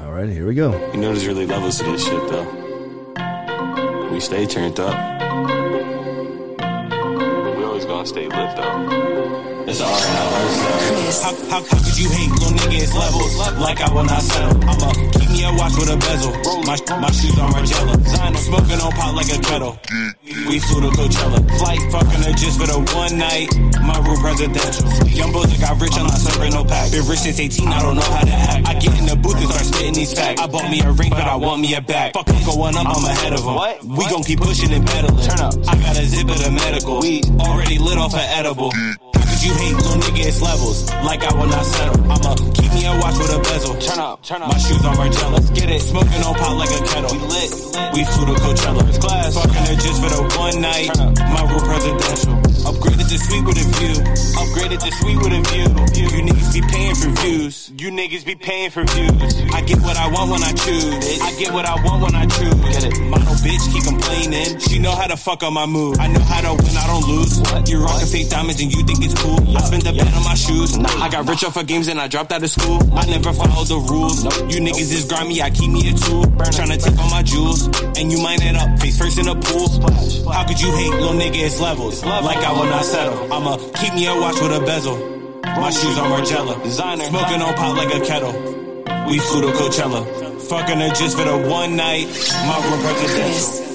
All right, here we go. You know there's really levels to this shit though. We stay turned up. We always gonna stay lit though. How, how, how could you hate little nigga? It's levels. Like I will not settle. I'ma keep me a watch with a bezel. My, my shoes on Margiela. Smoking on pot like a kettle. We flew to Coachella. Flight fucking her just for the one night. My room presidential. Young boys that got rich, I'm not serving no pack. Been rich since 18, I don't know how to act. I get in the booth and start spitting these facts. I bought me a ring, but I want me a back. Fuck, I'm going up, I'm ahead of them. We gon' keep pushing and pedaling. Turn up. I got a zip of the medical. We Already lit off an edible. How could you hate little nigga? It's levels. Like I will not settle. I'ma keep me a watch with a bezel. Turn up, turn up. My shoes on Margiela. Let's get it. Smoking on pot like a kettle. We lit. We flew to Coachella. It's Class. Fucking her just for the one night. My room presidential. Upgraded to suite with a view. Upgraded to suite with a view. You niggas be paying for views. You niggas be paying for views. I get what I want when I choose. I get what I want when I choose. Get it. Model bitch keep complaining. She know how to fuck on my mood. I know how to win. I don't lose. You're rocking fake diamonds and you think it's cool. I spent the bet on my shoes. I got rich off of games and I dropped out of school. I never follow the rules. You niggas is grimy. I keep me a tool. Tryna take all my jewels. And you mine it up. Face first in the pool. How could you hate little nigga? It's levels. Like I will not settle. I'ma keep me a watch with a bezel. My shoes on Margiela. Designer. Smoking on pot like a kettle. We flew to Coachella. Fucking her just for the one night. My room presidential.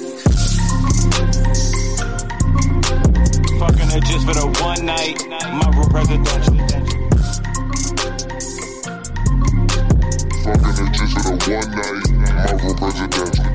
Fucking her just for the one night. My room presidential. Fucking her just for the one night, Marvel presidential.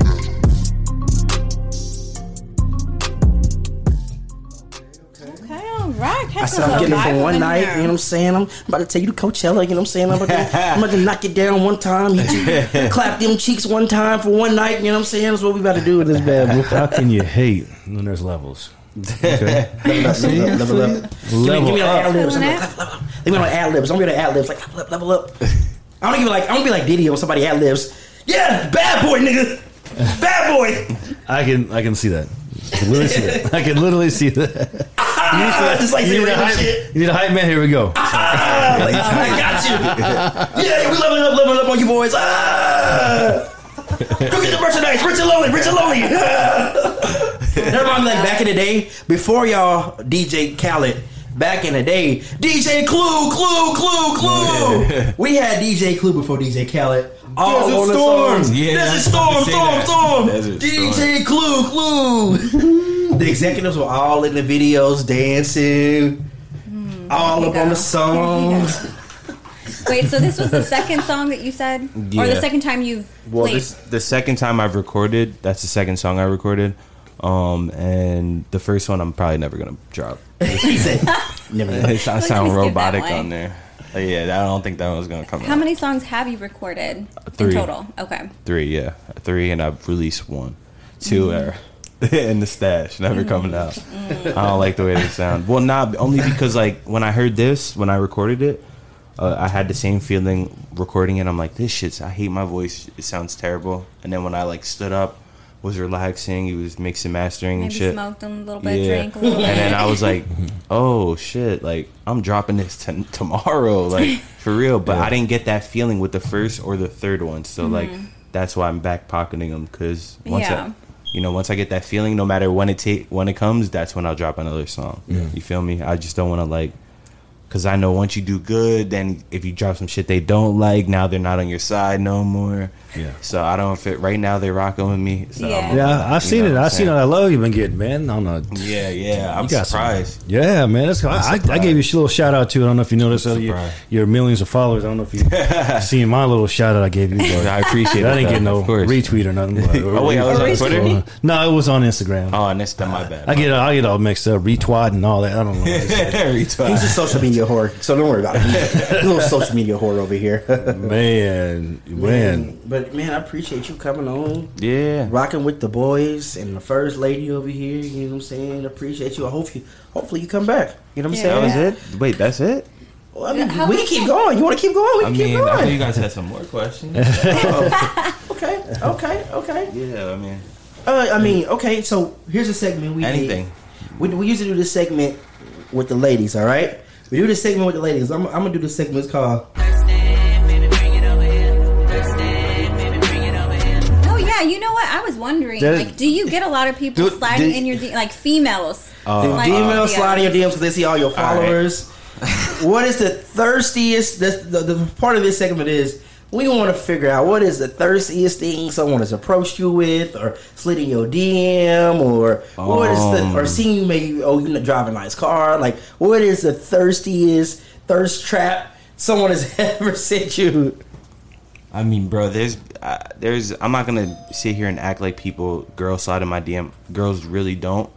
Okay, all right. I said I'm getting it for one night. You know what I'm saying? I'm about to take you to Coachella. You know what I'm saying? I'm about to, I'm about to knock it down one time. Hit <laughs> you, <laughs> clap them cheeks one time for one night. You know what I'm saying? That's what we about to do with this bad boy. How can you hate when there's levels? Okay. <laughs> Level up, level up, level up. Give me, give me like ad libs. Cool, Level up. Give me like ad libs. I'm gonna ad libs. Like level up, level up. I don't give it like I don't be like Diddy when somebody ad libs. Yeah, bad boy, nigga. Bad boy. I can I can see that. I can literally see that. I can literally see that. Ah, <laughs> just like You saying need, a random hype, shit. you need a hype man. Here we go. Ah, like, I got you. Yeah, we leveling up, leveling up on you boys. Ah. Go get the merchandise. Rich and lonely, rich and lonely. that <laughs> reminds me like back in the day, before y'all DJ Khaled. Back in the day, DJ Clue, Clue, Clue, Clue. We had DJ Clue before DJ Khaled. All Desert on the Storm. songs. Yeah, Desert I Storm, about <laughs> to say Storm, that. Storm. Desert DJ Clue, Clue. <laughs> the executives were all in the videos dancing, hmm. all up on the songs. <laughs> Wait, so this was the second song that you said, or the second time you've Well, played? this the second time I've recorded. That's the second song I recorded. Um, and the first one I'm probably never gonna drop. <laughs> he "Never." <laughs> I sound robotic on there. Uh, yeah, I don't think that one's gonna come out. How out. many songs have you recorded Three. in total? Okay. Three, yeah, three, and I've released one. Two are <laughs> in the stash, never coming out. I don't like the way they sound. Well, not only because like when I heard this, when I recorded it, uh, I had the same feeling recording it. I'm like, this shit's. I hate my voice. It sounds terrible. And then when I like stood up, was relaxing. He was mixing, mastering, and Maybe shit. smoked them a little bit, drank a little bit. And then I was like, <laughs> oh shit, like I'm dropping this t- tomorrow, like <laughs> for real. But I didn't get that feeling with the first or the third one. So like that's why I'm back pocketing them because once Mm-hmm. Yeah. I, you know, once I get that feeling, no matter when it take when it comes, that's when I'll drop another song. You feel me? I just don't want to like Cause I know once you do good, then if you drop some shit they don't like, now they're not on your side no more. Yeah. So I don't fit. Right now they're rocking with me. So Yeah. Yeah, I've seen it. I'm I've seen saying? all that love you've been getting, man. I'm on the Yeah, yeah. I'm you got some- surprised. yeah, man. That's, I, I, I gave you a little shout out too. I don't know if you noticed uh, your, your millions of followers. I don't know if you <laughs> seen my little shout out I gave you. But <laughs> I appreciate it. I didn't get no retweet or nothing. But, <laughs> Oh, wait, I was on Retweet. Twitter? No, it was on Instagram. Oh, and that's done my bad. I get I get all mixed up, retweet and all that. I don't know. Retweet. He's a social media whore, so don't worry about it. He's a little social media whore over here. man, man. But man, I appreciate you coming on, Yeah. rocking with the boys and the first lady over here. You know what I'm saying? Appreciate you. I hope you, hopefully you come back. You know what I'm Yeah. That saying? was it. Wait, that's it. Well, I mean, How we can keep going. You want to keep going? We I can keep going. I thought you guys had some more questions. <laughs> <laughs> Okay, okay, okay. yeah, I mean, Uh, I mean, okay. So here's a segment we did. anything. We, we usually do this segment with the ladies. All right, we do this segment with the ladies. I'm, I'm gonna do this segment. It's called wondering, That- like, do you get a lot of people Dude, sliding did- in your D- like females? Uh, The Like, email yeah. sliding your DMs because they see all your right. followers. <laughs> what is the thirstiest? The, the, the part of this segment is we want to figure out what is the thirstiest thing someone has approached you with, or slid in your DM, or what is the or seeing you maybe oh you driving a nice car. Like what is the thirstiest thirst trap someone has <laughs> ever sent you? I mean, bro, there's, uh, there's. I'm not gonna sit here and act like people, girls slide in my DM. Girls really don't.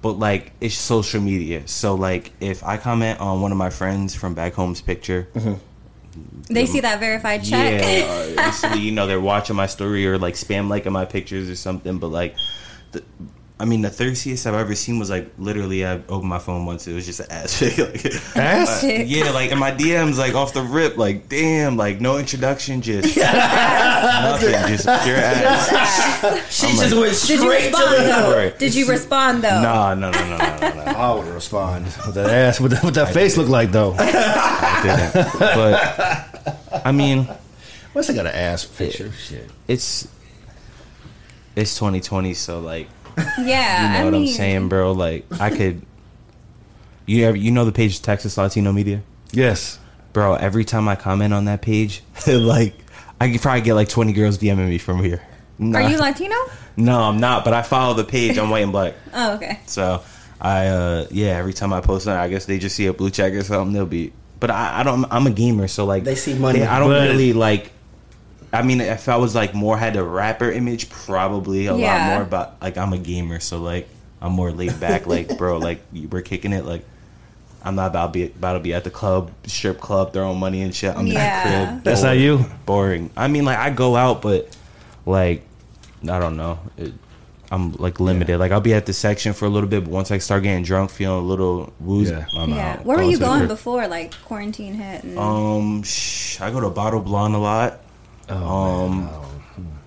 But like, it's social media. So like, if I comment on one of my friends from back home's picture, They see that verified check. yeah, <laughs> uh, you know, they're watching my story or like spam liking my pictures or something. But like, the, I mean, the thirstiest I've ever seen was like literally I opened my phone once. It was just an ass <laughs> pic. like, Ass? uh, yeah, like in my DMs, like off the rip, like damn, like no introduction, just <laughs> nothing, just pure ass. She I'm just like- went Did you straight to the though? Right. Did you respond though? No, no, no, no, no, no, no. I would respond with that ass. What that, what that face look like though? I didn't. But I mean, What's I got an ass picture? Shit. it's it's 2020, so like <laughs> Yeah, you know I what mean, I'm saying, bro. Like I could. You ever you know the page Texas Latino Media, Yes. bro? Every time I comment on that page, <laughs> like I could probably get like 20 girls DMing me from here. Nah. Are you Latino? No, I'm not. But I follow the page. I'm white and black. <laughs> Oh, okay. So I uh yeah, every time I post on, I guess they just see a blue check or something. They'll be. But I, I don't. I'm a gamer, so like They see money. I don't really like. I mean, if I was like more had a rapper image, probably a Yeah. lot more. But like, I'm a gamer, so like I'm more laid back. like, bro, <laughs> like we're kicking it. Like, I'm not about to be about to be at the club, strip club, throwing money and shit. I'm Yeah. in the crib. That's bored, not you? Boring. I mean, like I go out, but like I don't know. It, I'm like limited. Like I'll be at the section for a little bit, but once I start getting drunk, feeling a little woozy, Yeah. I'm Yeah. out. Where were you going before like quarantine hit? And, Um, sh- I go to Bottled Blonde a lot. Um,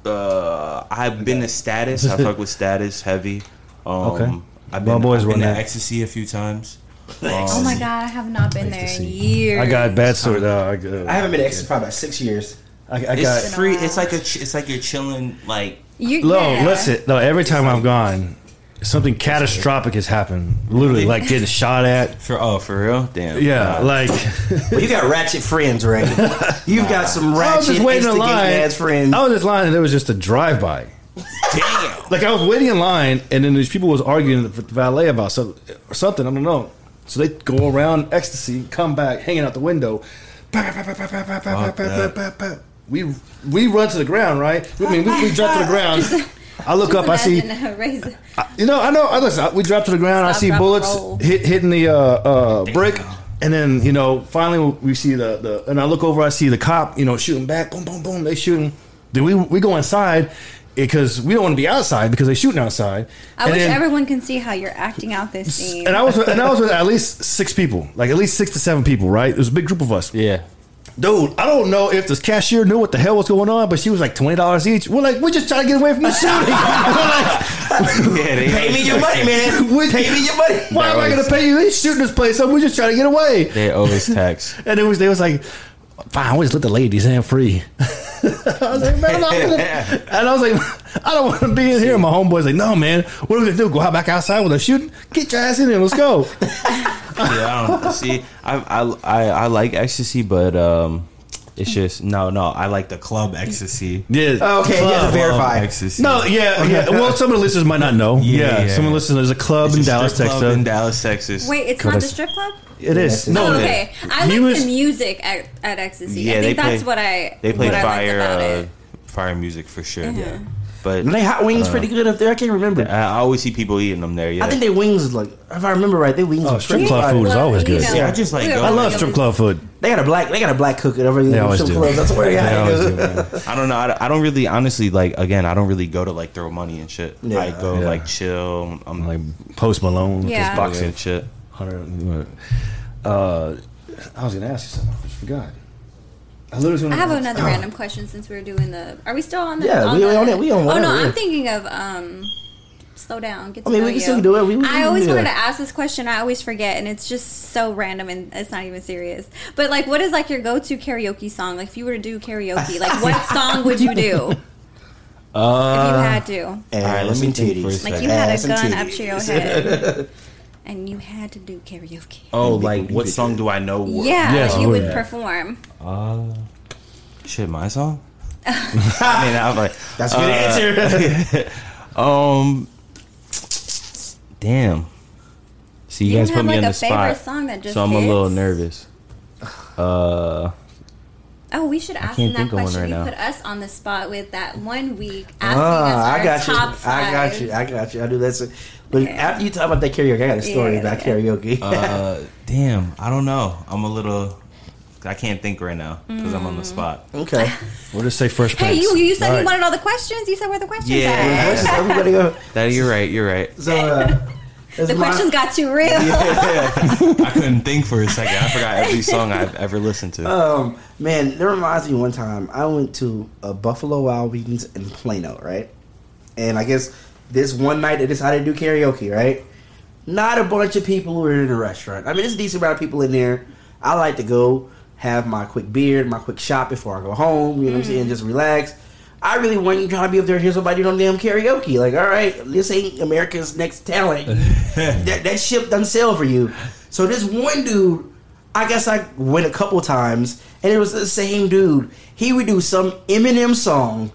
uh, I've been to Status. I fuck with Status heavy. Um, Okay. I've My been, boys I've been to that. Ecstasy a few times. oh my god, I have not been there in years. I got bad story. Uh, I, uh, I haven't been to Exit probably about six years. I, I It's got. free. It's like a. ch- It's like you're chilling. Like You, No, yeah. listen. No, every time I've gone, something catastrophic has happened. Literally, like getting <laughs> shot at. for oh for real. Damn. Yeah, Nah. like <laughs> Well, you got ratchet friends, right? <laughs> You've got some ratchet I was ratchet, just waiting in instigating line. ass friends. I was just line, and there was just a drive by. damn. Like I was waiting in line, and then these people was arguing with the valet about some, or something. I don't know. So they go around ecstasy, come back, hanging out the window. Pa, pa, pa, pa, pa, pa, pa, pa, pa, pa, pa. We we run to the ground, right? I mean, we, we drop to the ground. I look up, I see. Imagine a razor. You know, I know. I listen. We drop to the ground. I see drop, bullets roll. hit hitting the uh, uh, brick, and then you know, finally we see the, the and I look over. I see the cop, you know, shooting back. Boom, boom, boom. They shooting. Then we we go inside because we don't want to be outside because they shooting outside. I And wish then- everyone can see how you're acting out this scene. And I was with, and I was with at least six people, like at least six to seven people. Right? It was a big group of us. Yeah. Dude, I don't know if this cashier knew what the hell was going on, but she was like twenty dollars each. We're like, we're just trying to get away from the shooting. <laughs> We're like, Yeah. They Pay me your money, man. <laughs> We- Pay me your money. Why am I going to pay you? They shooting this place up. We're just trying to get away. They always tax, <laughs> And it was they was like, fine, we'll just let the ladies in free. I was like, man, I'm not gonna. And I was like, I don't want to be in here. And my homeboy's like, no, man, what are we gonna do? Go out back outside when they're shooting? Get your ass in there. Let's go. I don't see. I, I I I like ecstasy, but um, it's just no, no. I like the club ecstasy. Yeah. Oh, Okay, you have to verify. ecstasy. No, yeah, yeah. Well, some of the listeners might not know. Yeah, Yeah, yeah. some of the listeners. There's a club It's in a Dallas, strip Texas. club in Dallas, Texas. Wait, it's Could not I the strip club? It is. Yeah, No, oh, okay. I like was- the music at, at Ecstasy. Yeah, I they think that's play- what I They play what I liked fire, about uh, fire music for sure. Yeah. But And they hot wings pretty good up there. I can't remember. I I always see people eating them there. Yeah, I think they wings like if I remember right, they wings. Oh, are strip club fire. food is always good. know, Yeah, I just like we go- were I love strip club food. They got a black. They got a black cook at every They always strip do. club. That's where They yeah. always do. I don't know. I don't, I don't really, honestly, like again, I don't really go to like throw money and shit. Yeah. I go Yeah. like chill. I'm like Like Post Malone. Yeah. just boxing and shit. Hundred. Uh, I was gonna ask you something. I just forgot. I literally was I have another random question since we're doing the. Are we still on the? Yeah, on we the, on it, we on Oh no. I'm thinking of um. Slow down. Get to I mean, know we can you. still do it. We- we I always do wanted that. to ask this question. I always forget, and it's just so random, and it's not even serious. But like, what is like your go-to karaoke song? Like, if you were to do karaoke, <laughs> like, what song would you do <laughs> if you Uh, had to? All right, let me and think for a titties. Like, you had a gun up to your head, <laughs> and you had to do karaoke. Oh, like what song do I know? wor- Yeah, Yes, you oh, would yeah. perform. Uh, shit, my song. <laughs> I mean, I'm like, That's a good answer. <laughs> um, damn. See, you, You guys don't put have, me like, on the favorite spot, song that just so I'm a little nervous. Uh, Oh, we should ask can't them that think of one question. right you now. put us on the spot with that one week asking Ah, us I our got you. five. I got you. I got you. I do that. But Okay. after you talk about that karaoke, I got a story Yeah, about okay. karaoke. uh, <laughs> damn. I don't know. I'm a little. I can't think right now because I'm on the spot. okay. <laughs> We'll just say Fresh Hey, you you said All you right. wanted all the questions. You said where the questions Yeah. at. Questions, Everybody go. <laughs> That you're right. You're right. So, uh, The my- questions got too real. I couldn't think for a second. I forgot every song I've ever listened to. Um, man, that reminds me one time I went to a Buffalo Wild Wings in Plano, right? And I guess this one night they decided to do karaoke, right? Not a bunch of people were in the restaurant. I mean, it's a decent amount of people in there. I like to go have my quick beer, my quick shot before I go home. You know what I'm mm. saying? Just relax. I really wasn't trying to be up there and hear somebody do no damn karaoke. Like, all right, this ain't America's Next Talent. <laughs> that, that ship doesn't sail for you. So this one dude, I guess I went a couple times, and it was the same dude. He would do some Eminem song.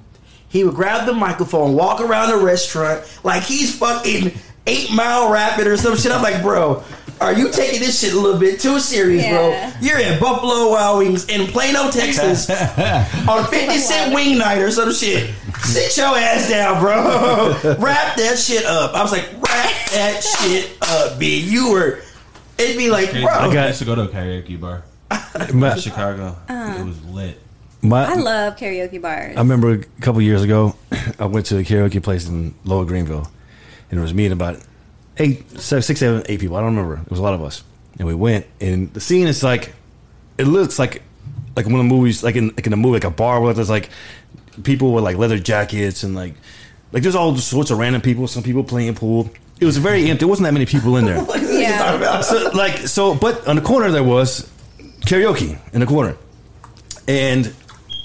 He would grab the microphone, walk around the restaurant like he's fucking Eight Mile Rabbit or some shit. I'm like, bro, are you taking this shit a little bit too serious, Yeah. bro? You're at Buffalo Wild Wings in Plano, Texas, <laughs> on 50 Cent Wing Night or some shit. Sit your ass down, bro. <laughs> wrap that shit up. I was like, wrap that shit up, B. You were. It'd be like, bro. I I got- used to go to a karaoke bar My, <laughs> in Chicago. it was lit. My, I love karaoke bars. I remember a couple years ago, <clears throat> I went to a karaoke place in Lower Greenville, and it was me and about eight, seven, six, seven, eight people. I don't remember. It was a lot of us, and we went. And the scene is like, it looks like, like one of the movies, like in like in a movie, like a bar where there's like people with like leather jackets and like, like there's all sorts of random people. Some people playing pool. It was very empty. There wasn't that many people in there. <laughs> yeah. so, like so, but on the corner there was karaoke in the corner, and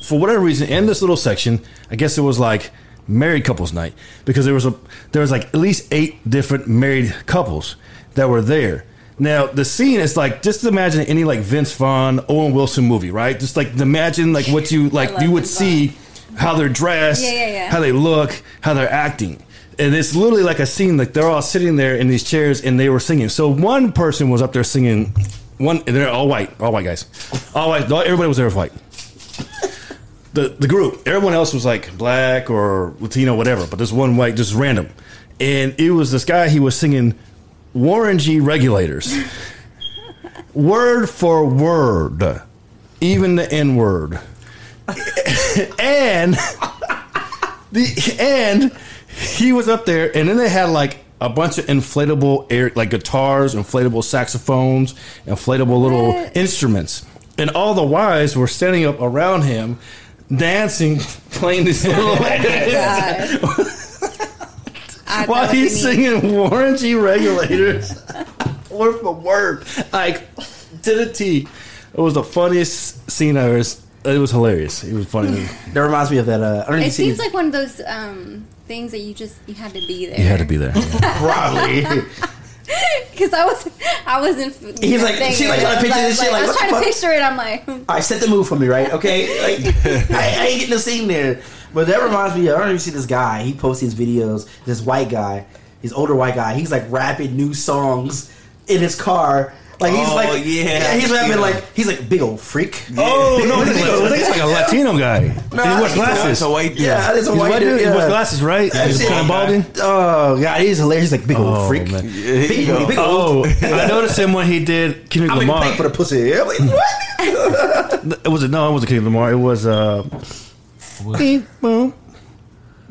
for whatever reason, in this little section, I guess it was like married couples night because there was a there was like at least eight different married couples that were there. Now the scene is like just imagine any like Vince Vaughn, Owen Wilson movie, right? Just like imagine like what you like you would Vince see how they're dressed, Yeah, yeah, yeah. how they look, how they're acting. And it's literally like a scene like they're all sitting there in these chairs and they were singing. So one person was up there singing one and they're all white, all white guys. All white everybody was there white. The the group, everyone else was like black or Latino, whatever, but this one white, just random. And it was this guy, he was singing Warren G regulators. <laughs> word for word. Even the N word. <laughs> and the and he was up there, and then they had like a bunch of inflatable air, like guitars, inflatable saxophones, inflatable little What? instruments, and all the wives were standing up around him, dancing, playing these <laughs> little. I While he's you mean. singing Warren G regulators, <laughs> word for word, like to the T. It was the funniest scene I ever. It was hilarious. It was funny. <laughs> That reminds me of that. Uh, I don't It even see seems like one of those um, things that you just you had to be there. You had to be there. probably. <laughs> Because I was, I wasn't. He's like- thinking she's like trying to picture I this shit, like, I was trying to picture it. I'm like, hmm. All right, set the mood for me, right? <laughs> Okay, like I, I ain't getting the scene there, but that reminds me. I don't even see this guy. He posts these videos. This white guy, his older white guy. He's like rapping new songs in his car. Like he's Oh, like, yeah. he's rapping Yeah. like he's like a big old freak. Oh no, I think, I think it's like a <laughs> Latino guy. and he wears It's glasses. a white dude. Yeah, it's a He's a white white dude. dude. He wears glasses, right? He's kind of balding. Oh god, he's hilarious. He's like big old Oh, freak. man. Big, big, big old. Oh, <laughs> I noticed him when he did Kendrick I'm gonna Lamar. for the pussy. I'm like, <laughs> what? It was it? No, it wasn't Kendrick Lamar. It was uh. Beep, boom,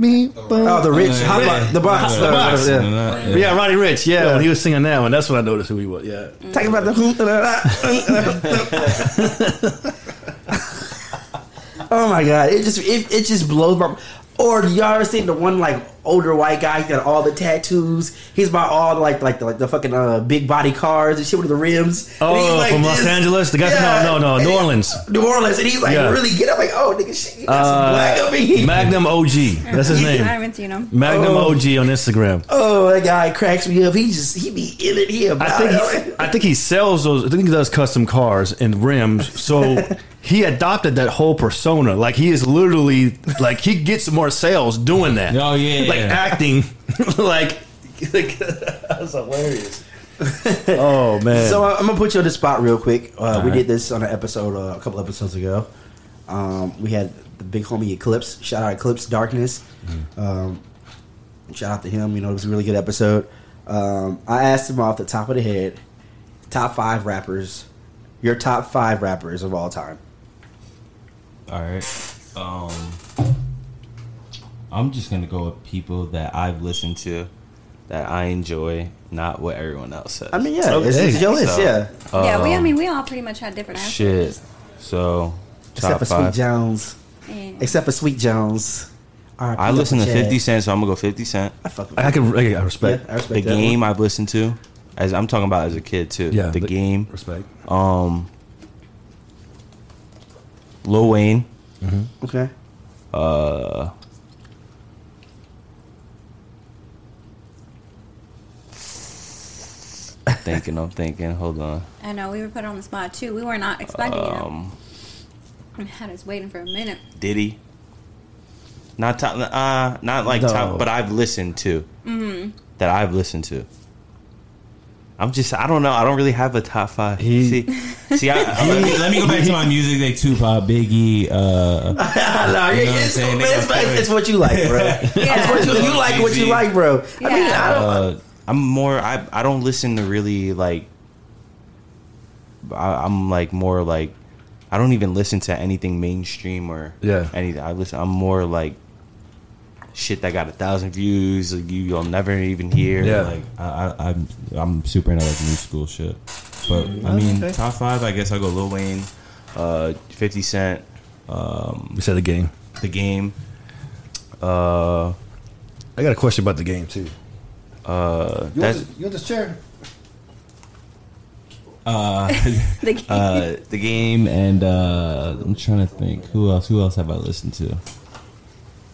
beep, boom. Oh, the rich Yeah, hot yeah. box, the box, Yeah. uh, box. yeah. Yeah. yeah, Roddy Ricch. Yeah, Yeah. when he was singing that one, that's when I noticed who he was. Yeah. Talking about the hoop. <laughs> oh my god! It just it, it just blows my. Or do y'all ever seen the one like older white guy he got all the tattoos? He's about all the, like like the, like the fucking uh, big body cars and shit with the rims. Oh, like from Los. Angeles. The guy. Yeah. No, no, no. And New he- Orleans. New Orleans, and he's like Yeah. really get up like oh nigga shit, you got some black Uh, up in here. Magnum OG. That's his name. I name. haven't seen him. Magnum Oh. OG on Instagram. Oh, that guy cracks me up. He just he be in it. He about I think he, I think he sells those. I think he does custom cars and rims. So <laughs> he adopted that whole persona. Like he is literally like he gets more sales doing that. Oh, yeah, like yeah. acting. <laughs> like, like <laughs> that's hilarious. <laughs> oh man. So uh, I'm gonna put you on the spot real quick. Uh, we right. did this on an episode uh, a couple episodes ago. Um, we had the big homie Eclipse. Shout out Eclipse Darkness. Um, shout out to him. You know, it was a really good episode. Um, I asked him off the top of the head, top five rappers, your top five rappers of all time. All right. Um, I'm just gonna go with people that I've listened to, that I enjoy, not what everyone else says. I mean, yeah, Oh, it's, it's your list, So, yeah. yeah, we. I um, mean, we all pretty much had different answers. Shit. So Except top for Sweet. Jones. And- Except for Sweet Jones. R.I.P. I listen to 50 Cent, so I'm gonna go 50 Cent. I fuck with I can. I, I respect. Yeah, I respect The that game one. I've listened to, as I'm talking about as a kid too. Yeah. the game. Respect. Um, Lil Wayne. Okay. Uh, thinking, I'm thinking. Hold on. I know we were put on the spot too. We were not expecting Um, it. We had us waiting for a minute. Diddy. Not top, uh, not like No. top, but I've listened to. Mm-hmm. That I've listened to. I'm just, I don't know. I don't really have a top five. He- see, <laughs> see, I, let, me, let me go back to my music, like Tupac, Biggie. Uh, <laughs> no, You know what I'm it's, saying? it's, it's, it's what you like, bro. <laughs> It's what you, you like what you like, bro. I mean, Yeah. I don't. uh, I'm more. I I don't listen to really like. I, I'm like more like. I don't even listen to anything mainstream or Yeah. anything. I listen. I'm more like. Shit that got a thousand views, like, you, you'll never even hear. Yeah. Like, I, I, I'm I'm super into like new school shit. But I mean, okay. top five, I guess I'll go Lil Wayne. uh, Fifty Cent, um, We said the game. The Game, uh, I got a question about the game too. Uh, that's you want this chair? Uh, <laughs> The game. <laughs> uh, the game, and uh, I'm trying to think who else. Who else have I listened to?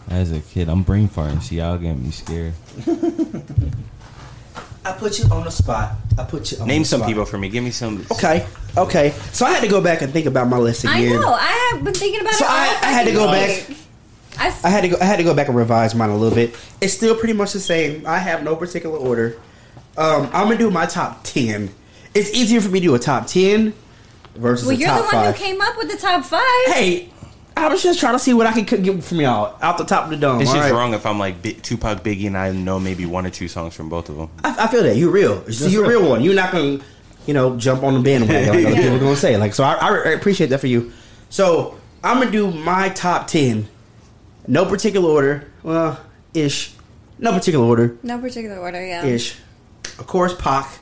As a kid, I'm brain farting. See, y'all get me scared. <laughs> I put you on the spot. I put you. On name the some spot. people for me. Give me some. Okay, okay. So I had to go back and think about my list again. I know. I have been thinking about So it. So I- I had to go week. back. I, s- I had to go. I had to go back and revise mine a little bit. It's still pretty much the same. I have no particular order. Um, I'm gonna do my top ten. It's easier for me to do a top ten versus well, a you're the one five. who came up with the top five. hey, I was just trying to see what I could get from y'all out the top of the dome. It's all just right? wrong if I'm like Bi- Tupac, Biggie, and I know maybe one or two songs from both of them. I, I feel that you're real. So you're a real one. You're not gonna, you know, jump on the bandwagon like <laughs> other people are gonna say. Like, so I, I, I appreciate that for you. So I'm gonna do my top ten, no particular order. Well, ish, no particular order, No particular order. Yeah. ish. Of course, Pac.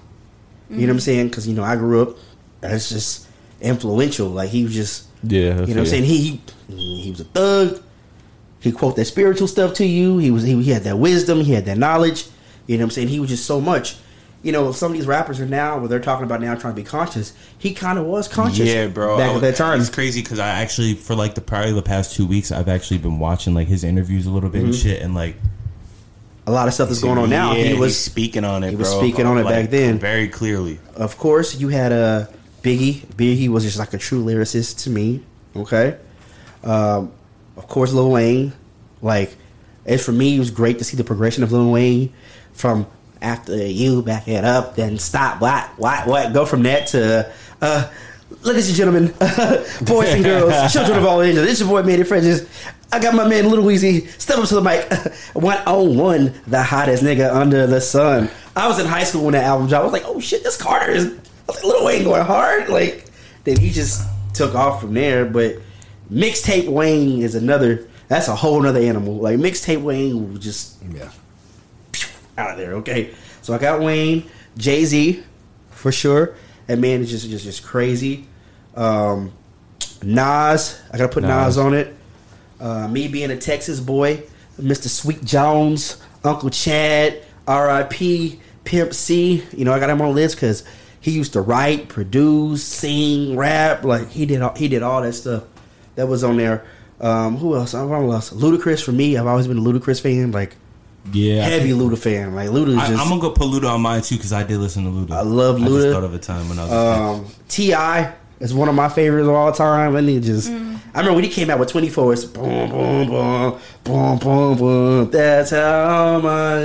You know what I'm mm-hmm. saying? Because you know I grew up. That's just influential. Like he was just, Yeah, you know what I'm saying? He he, he was a thug. He quote that spiritual stuff to you. He was he, he had that wisdom. He had that knowledge. You know what I'm saying? He was just so much. You know, some of these rappers are now, what they're talking about now, trying to be conscious. He kind of was conscious. Yeah, bro. Back at that time. It's crazy because I actually, for like the probably the past two weeks, I've actually been watching like his interviews a little bit and Mm-hmm. shit, and like a lot of stuff that's going on now. Yeah, he was speaking on it. he was bro. speaking on it back then. very clearly. of course, you had uh, Biggie. Biggie was just like a true lyricist to me. Okay. Um, of course, Lil Wayne. Like, as for me, it was great to see the progression of Lil Wayne from after you back it up, then stop. What? What? What? Go from that to, uh, ladies and gentlemen, <laughs> boys and girls, <laughs> children of all ages. It's your boy Mannie Fresh. I got my man Little Weezy. Step up to the mic. <laughs> one on one, the hottest nigga under the sun. I was in high school when that album dropped. I was like, oh shit, this Carter is. I was like, Lil Wayne going hard. Like, then he just took off from there. But mixtape Wayne is another. That's a whole nother animal. Like mixtape Wayne was just Yeah. Out of there. Okay, so I got Wayne, Jay Z, for sure. That man is just just just crazy. Um, Nas, I gotta put Nas, Nas. on it. Uh, me being a Texas boy, Mr. Sweet Jones, Uncle Chad, R.I.P. Pimp C. You know I got him on the list because he used to write, produce, sing, rap. Like he did all, he did all that stuff that was on there. Um, who else? I don't know who else. Ludacris for me. I've always been a Ludacris fan. Like Yeah, heavy Luda fan. Like Luda is I, just. I'm gonna go put Luda on mine too because I did listen to Luda. I love Luda. I Luda. just thought of a time when I was. um, T.I. is one of my favorites of all time. And he just, Mm. I remember when he came out with 24. It's boom, boom, boom, boom, boom, boom. That's how my.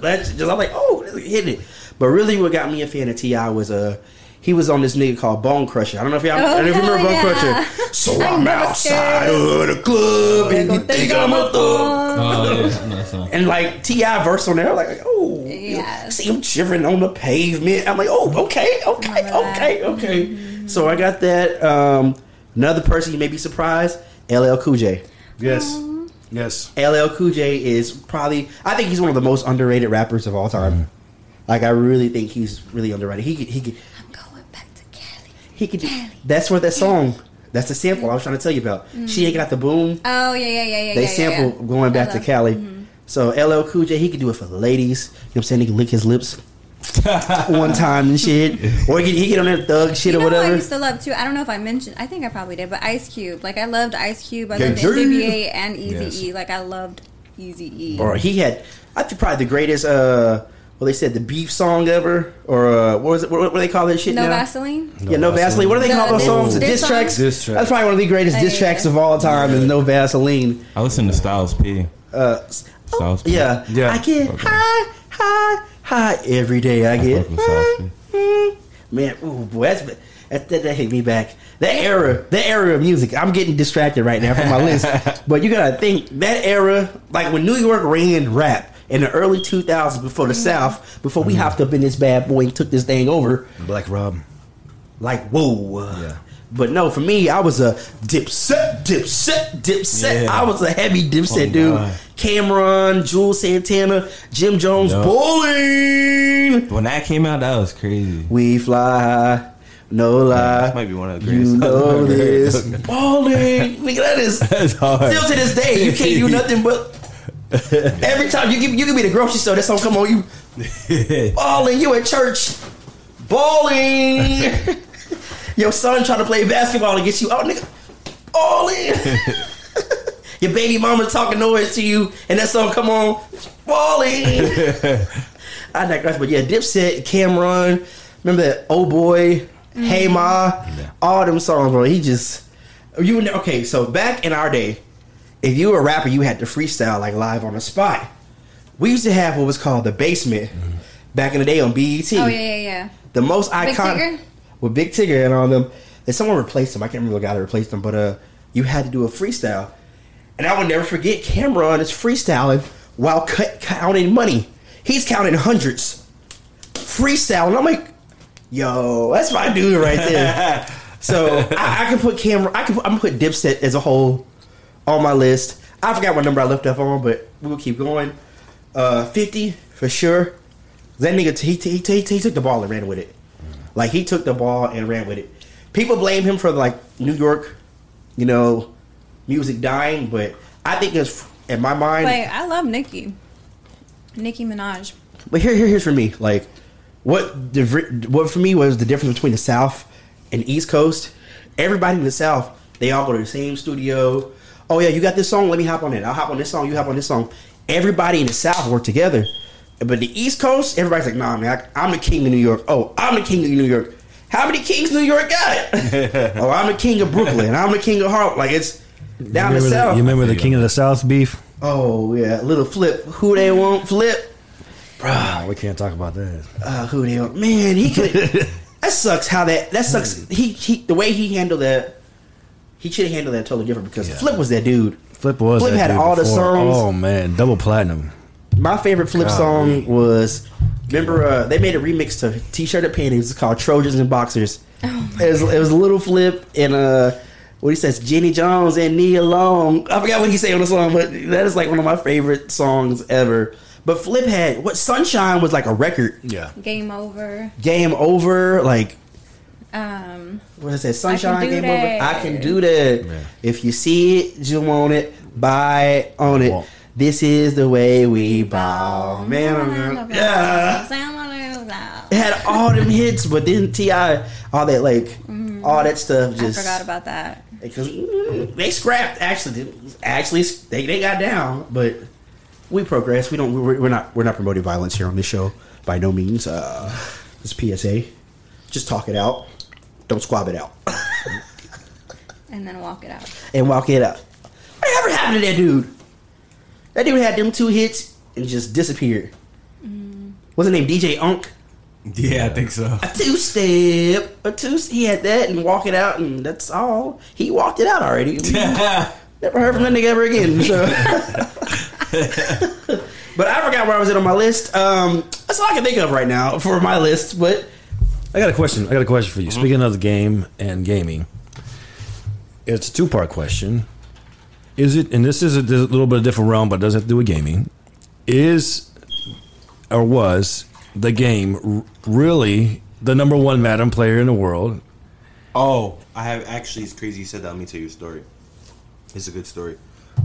That's just I'm like, oh, this hit it. But really, what got me a fan of T.I. was uh, he was on this nigga called Bone Crusher. I don't know if y'all, I don't know if you Oh, remember Bone yeah. Crusher. So I'm I'm outside scared. of the club and you think I'm a thug. Oh yeah, no, that's not- And like T.I. verse on there, like, oh, Yes. see him shivering on the pavement. I'm like, oh, okay, okay, Remember that. okay, okay. So I got that. Um, another person you may be surprised, LL Cool J. Yes. Yes. LL Cool J is probably, I think he's one of the most underrated rappers of all time. Like I really think he's really underrated. He could, he could, I'm going back to Cali. He could. Do, that's where that song. That's the sample I was trying to tell you about. She ain't got the boom. Oh yeah, yeah, yeah, yeah. They yeah, sample yeah, yeah. going back I to love- Cali. So LL Cool J, he could do it for the ladies. You know what I'm saying? He can lick his lips <laughs> one time and shit, or he can, he get on that thug shit You or know who I whatever. used to love too. I don't know if I mentioned. I think I probably did, but Ice Cube. Like I loved Ice Cube. I Yeah, loved yeah. NWA and Easy Yes. E. Like I loved Easy E. or he had, I think probably the greatest. uh Well, they said the beef song ever, or uh, what was it? What, what do they call that shit No now? Vaseline. yeah, no Vaseline. What do they The call those diss- songs? The diss diss tracks. Diss tracks. That's probably one of the greatest Uh, diss yeah. tracks of all time. Is no Vaseline. I listen to Styles P. Uh, Styles P. yeah, Yeah. I get high, high, high every day. I get fuck with high. Man, ooh, boy, that's that, that, that hit me back. That era, that era of music. I'm getting distracted right now from my list, <laughs> but you gotta think that era, like when New York ran rap in the early 2000s, before the mm-hmm. South, before we mm-hmm. hopped up in this bad boy and took this thing over. Black Rob. Like whoa, Yeah. But no, for me, I was a dipset, dipset, dipset. Yeah. I was a heavy dipset Oh, dude. God. Cam'ron, Juelz Santana, Jim Jones, Yup. bowling. When that came out, that was crazy. We fly no lie. that might be one of the You greatest know I've ever this. Bowling. Nigga, that is <laughs> still to this day. You can't do <laughs> nothing but. <laughs> Every time you give you give me the grocery store, that song come on you. <laughs> Balling, you at church. Balling. <laughs> Your son trying to play basketball and get you out, nigga. Balling. Your baby mama talking noise to you, and that song come on. Balling. I digress, but yeah, Dipset, Cam'ron, remember that? Oh boy, Hey mm-hmm. Ma, all them songs, bro. He just you okay. So back in our day, if you were a rapper, you had to freestyle like live on the spot. We used to have what was called the basement back in the day on BET. Oh yeah, yeah, yeah. The most Big iconic Tigger? with Big Tigger and all them. And someone replaced them. I can't remember the guy that replaced them, but uh, you had to do a freestyle. And I will never forget Cam'ron is freestyling while cut, counting money. He's counting hundreds, freestyling. I'm like, yo, that's my dude right there. <laughs> so I, I can put Cam'ron. I can. Put, I'm gonna put Dipset as a whole on my list. I forgot what number I left off on, but we'll keep going. Uh, Fifty for sure. That nigga, he, he, he, he took the ball and ran with it. Like he took the ball and ran with it. People blame him for like New York, you know, music dying, but I think it's in my mind. Like I love Nicki. Nicki Minaj. But here, here, here's for me. Like, what what for me was the difference between the South and East Coast. Everybody in the South, they all go to the same studio. Oh yeah, you got this song. Let me hop on it. I'll hop on this song. You hop on this song. everybody in the South worked together. But the East Coast, everybody's like, nah, man, I, I'm the king of New York. Oh, I'm the king of New York. How many kings New York got? <laughs> oh, I'm the king of Brooklyn. I'm the king of Harlem. Like it's down the remember, the, South. you remember the King of the South beef? Oh yeah, Lil Flip. Who they want? Flip. Ah, we can't talk about that. Uh, who they want? Man, he could. <laughs> that sucks. How that that sucks. He he the way he handled that. He should have handled that totally different because Yeah. Flip was that dude. Flip was Flip that had dude all the songs. Oh man, double platinum. My favorite Flip Golly. song was. Remember, uh, they made a remix to T-shirt and panties. It's called Trojans and Boxers. it, was, it was a Lil Flip and uh, what he says, Jenny Jones and Nia Long. I forgot what he say on the song, but that is like one of my favorite songs ever. But Flip had what Sunshine was like a record. Yeah. Game over. Game over, like Um, what is that? Sunshine do game that. over. I can do that. Yeah. If you see it, you want it, buy it, own it. Well- this is the way we bow, man. I'm- Yeah, it had all them hits, but then T.I., all that like, all that stuff Mm-hmm. I just forgot about that. because mm, they scrapped. Actually, actually, they they got down, but we progress. We don't. We're, we're not. We're not promoting violence here on this show by no means. Uh, this PSA. Just talk it out. Don't squab it out. And then walk it out. and walk it up. Whatever happened to that dude? That dude had them two hits and just disappeared. What's his name? DJ Unk. Yeah, I think so. A two step, a two. He had that and walk it out, and that's all. He walked it out already. <laughs> Never heard from that nigga ever again. So. <laughs> <laughs> but I forgot where I was at on my list. Um, that's all I can think of right now for my list. But I got a question. I got a question for you. Speaking of the game and gaming, it's a two part question. Is it, and this is a, this is a little bit of a different realm, but it doesn't have to do with gaming. Is or was the game r- really the number one Madden player in the world? Oh, I have actually. It's crazy you said that. Let me tell you a story. It's a good story.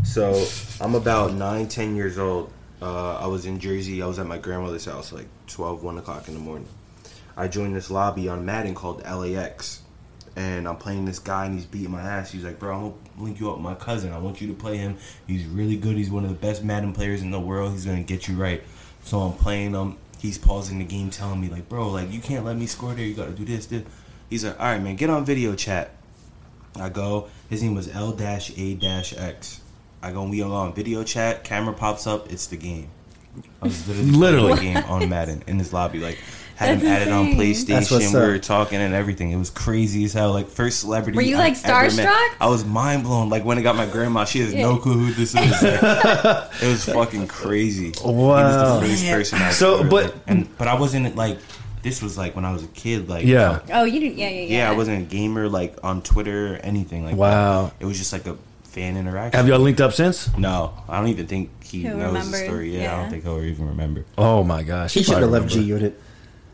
So I'm about nine, ten years old. Uh, I was in Jersey. I was at my grandmother's house, like 12, 1 o'clock in the morning. I joined this lobby on Madden called LAX, and I'm playing this guy, and he's beating my ass. He's like, "Bro, I'm gonna link you up with my cousin. I want you to play him. He's really good. He's one of the best Madden players in the world. He's gonna get you right." So I'm playing him. He's pausing the game, telling me like, "Bro, like you can't let me score there. You gotta do this, this." He's like, "All right, man, get on video chat." I go. His name was L dash A dash X. I go. We are on video chat. Camera pops up. It's the game. I was literally, Literally. game on Madden in his lobby. Like had That's him added on insane. That's what's PlayStation. We up. were talking and everything. It was crazy as hell. Like first celebrity. Were you, I've like, ever starstruck? I was mind blown. Like when I got my grandma, she has no clue who this is. Like, <laughs> it was fucking crazy. He Wow. was the first person. I So, scored, but- like, and but I wasn't like. This was like when I was a kid. Like Yeah. Oh, you didn't. Yeah, yeah, yeah. yeah, I wasn't a gamer like on Twitter or anything like Wow. that. It was just like a fan interaction. Have y'all linked up since? No, I don't even think he He'll knows remember, the story. Yeah, I don't think he'll even remember. Oh my gosh, He should have probably left G. Unit.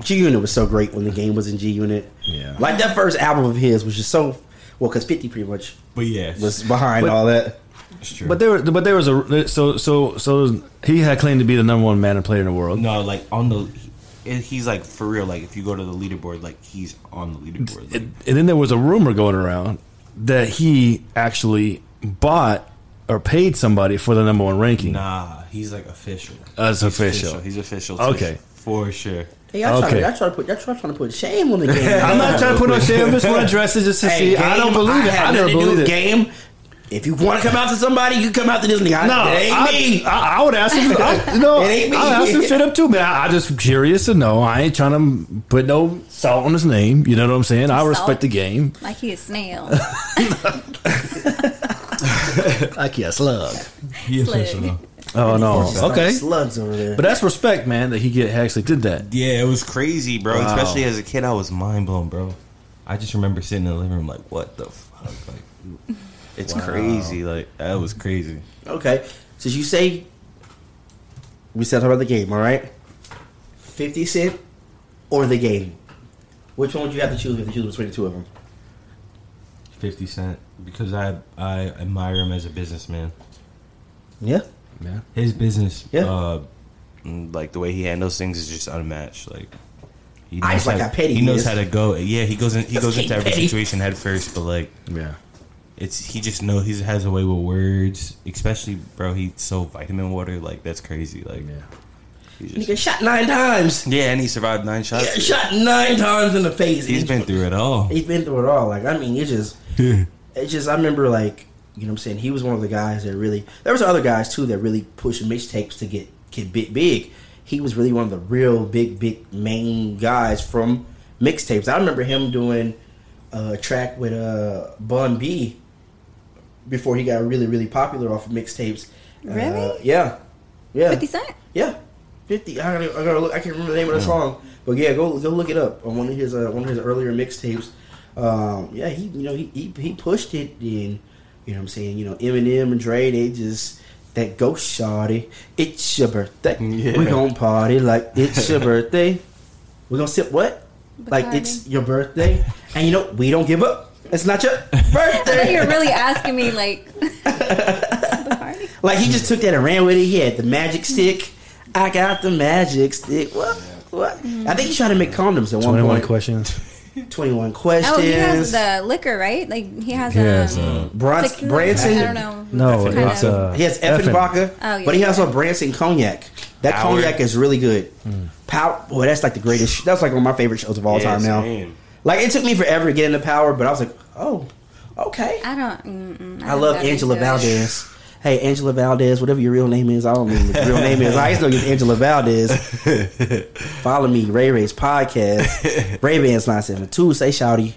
G Unit was so great when the game was in G Unit. Yeah. Like that first album of his was just so well because Fifty pretty much But yeah, was behind But- all that. it's true. But there, were- but there was a so so so he had claimed to be the number one Madden player in the world. no, like on the, he's like for real. Like if you go to the leaderboard, like he's on the leaderboard. Like, and and then there was a rumor going around that he actually bought or paid somebody for the number one ranking. nah, he's like official. That's He's official. He's official. Okay. For sure. Hey, y'all, Okay. trying, y'all, trying to put, y'all trying to put shame on the game. <laughs> I'm not trying to put on shame. I just want to address it just to Hey, see. I game, don't believe it. had I never nothing to do believed with it. Game. If you want to come out to somebody, you come out to this nigga. No, it ain't I, me. I, I would ask him. I, <laughs> no, It ain't me. I ask him straight up too, man. I, I just curious to know. I ain't trying to put no salt on his name. You know what I'm saying? I Salt? respect the game. Like he a snail. <laughs> Like yeah, slug. He Slug. Official though. Oh no. Okay. slugs over there. But that's respect, man. That he get actually did that. Yeah, it was crazy, bro. Wow. Especially as a kid, I was mind blown, bro. I just remember sitting in the living room like, what the fuck? Like, it's crazy. Like that was crazy. okay, since you say we said about the game, all right? Fifty Cent or the game? Which one would you have to choose if you choose between the two of them? Fifty Cent because I I admire him as a businessman. Yeah. Yeah. His business, Yeah. uh, mm, like the way he handles things is just unmatched. Like he I just like how, how petty he he knows is. how to go. Yeah, he goes in. He That's goes into every petty. situation head first, but like Yeah. it's he just know he has a way with words, especially bro. He's so vitamin water, like that's crazy. Like, he's Nigga shot nine times. yeah, and he survived nine shots. Yeah, shot nine times in the face. He's been through it all. He's been through it all. Like I mean, it just, <laughs> it just. I remember like you know what I'm saying. He was one of the guys that really. There was other guys too that really pushed mixtapes to get get big big. He was really one of the real big big main guys from mixtapes. I remember him doing a track with uh Bun B before he got really really popular off of mixtapes. Uh, Really? yeah, yeah. 50 Cent? Yeah, fifty. I gotta, I gotta look. I can't remember the name of the song, but yeah, go go look it up on one of his uh, one of his earlier mixtapes. Um, yeah, he you know he, he he pushed it, and you know what I'm saying. You know Eminem and Dre, they just that ghost shawty. It's your birthday. Mm, yeah. We gonna party like it's your <laughs> birthday. We gonna sip what? Like it's your birthday, and you know we don't give up. It's not your <laughs> birthday. you're really asking me, like, <laughs> Like he just took that and ran with it. He had the magic mm-hmm. stick. I got the magic stick. What? What? I think he's trying to make condoms at one Twenty one point. questions. Twenty one questions. Oh, he has the liquor, right? Like, he has He a. has, uh, Brans- tequila- Branson. I don't know. No, Kind it's of- uh, He has Effen Effen. vodka, Oh, yeah, but he yeah. has also Branson cognac. That Power. cognac is really good. Hmm. Power, boy, that's like the greatest. That's like one of my favorite shows of all Yeah, time now. same. Like it took me forever to get into Power, but I was like, oh, okay. I don't. Mm-mm, I love don't Angela into it. Valdez. Hey, Angela Valdez, whatever your real name is, I don't know what your real name is. I just know it's Angela Valdez. <laughs> Follow me, Ray Ray's podcast. Ray Bands 972. Say, Shouty,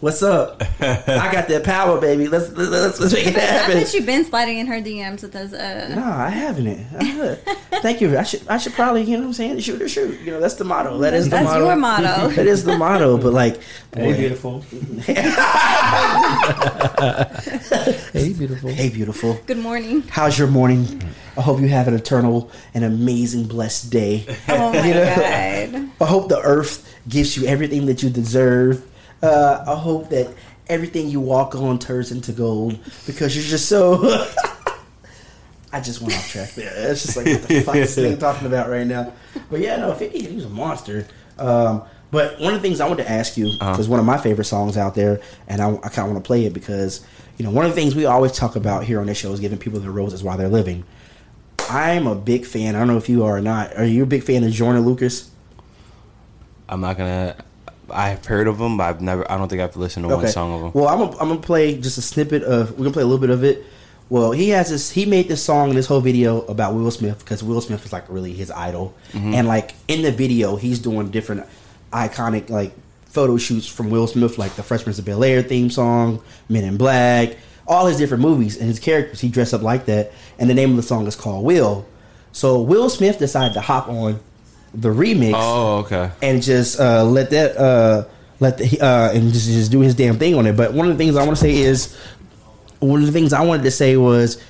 what's up? I got that power, baby. Let's let's, let's make it happen. I happen. bet you've been sliding in her DMs with those. Uh, No, I haven't. I would. Thank you. I should I should probably, you know what I'm saying? Shoot or shoot. You know, that's the motto. That is the That's motto. your motto. <laughs> that is the motto. But like Hey, beautiful. <laughs> hey, beautiful. hey beautiful. Good morning. How's your morning? I hope you have an eternal and amazing blessed day. Oh my <laughs> You know? god. I hope the earth gives you everything that you deserve. Uh, I hope that everything you walk on turns into gold because you're just so. <laughs> I just went off track there. It's just like what the fuck is this <laughs> nigga talking about right now? But yeah, no, Fifty he was a monster. Um, but one of the things I wanted to ask you because one of my favorite songs out there, and I, I kind of want to play it because you know one of the things we always talk about here on this show is giving people the roses while they're living. I'm a big fan. I don't know if you are or not. Are you a big fan of Joyner Lucas? I'm not gonna. I've heard of them, but I've never. I don't think I've listened to one song of them. Well, I'm gonna, I'm gonna play just a snippet of. We're gonna play a little bit of it. Well, he has this. He made this song, in this whole video about Will Smith because Will Smith is like really his idol, Mm-hmm. and like in the video, he's doing different iconic like photo shoots from Will Smith, like the Fresh Prince of Bel Air theme song, Men in Black, all his different movies and his characters. He dressed up like that, and the name of the song is called Will. So Will Smith decided to hop on the remix Oh, okay. and just uh, let that uh, let the uh, and just just do his damn thing on it. But one of the things I want to say is one of the things I wanted to say was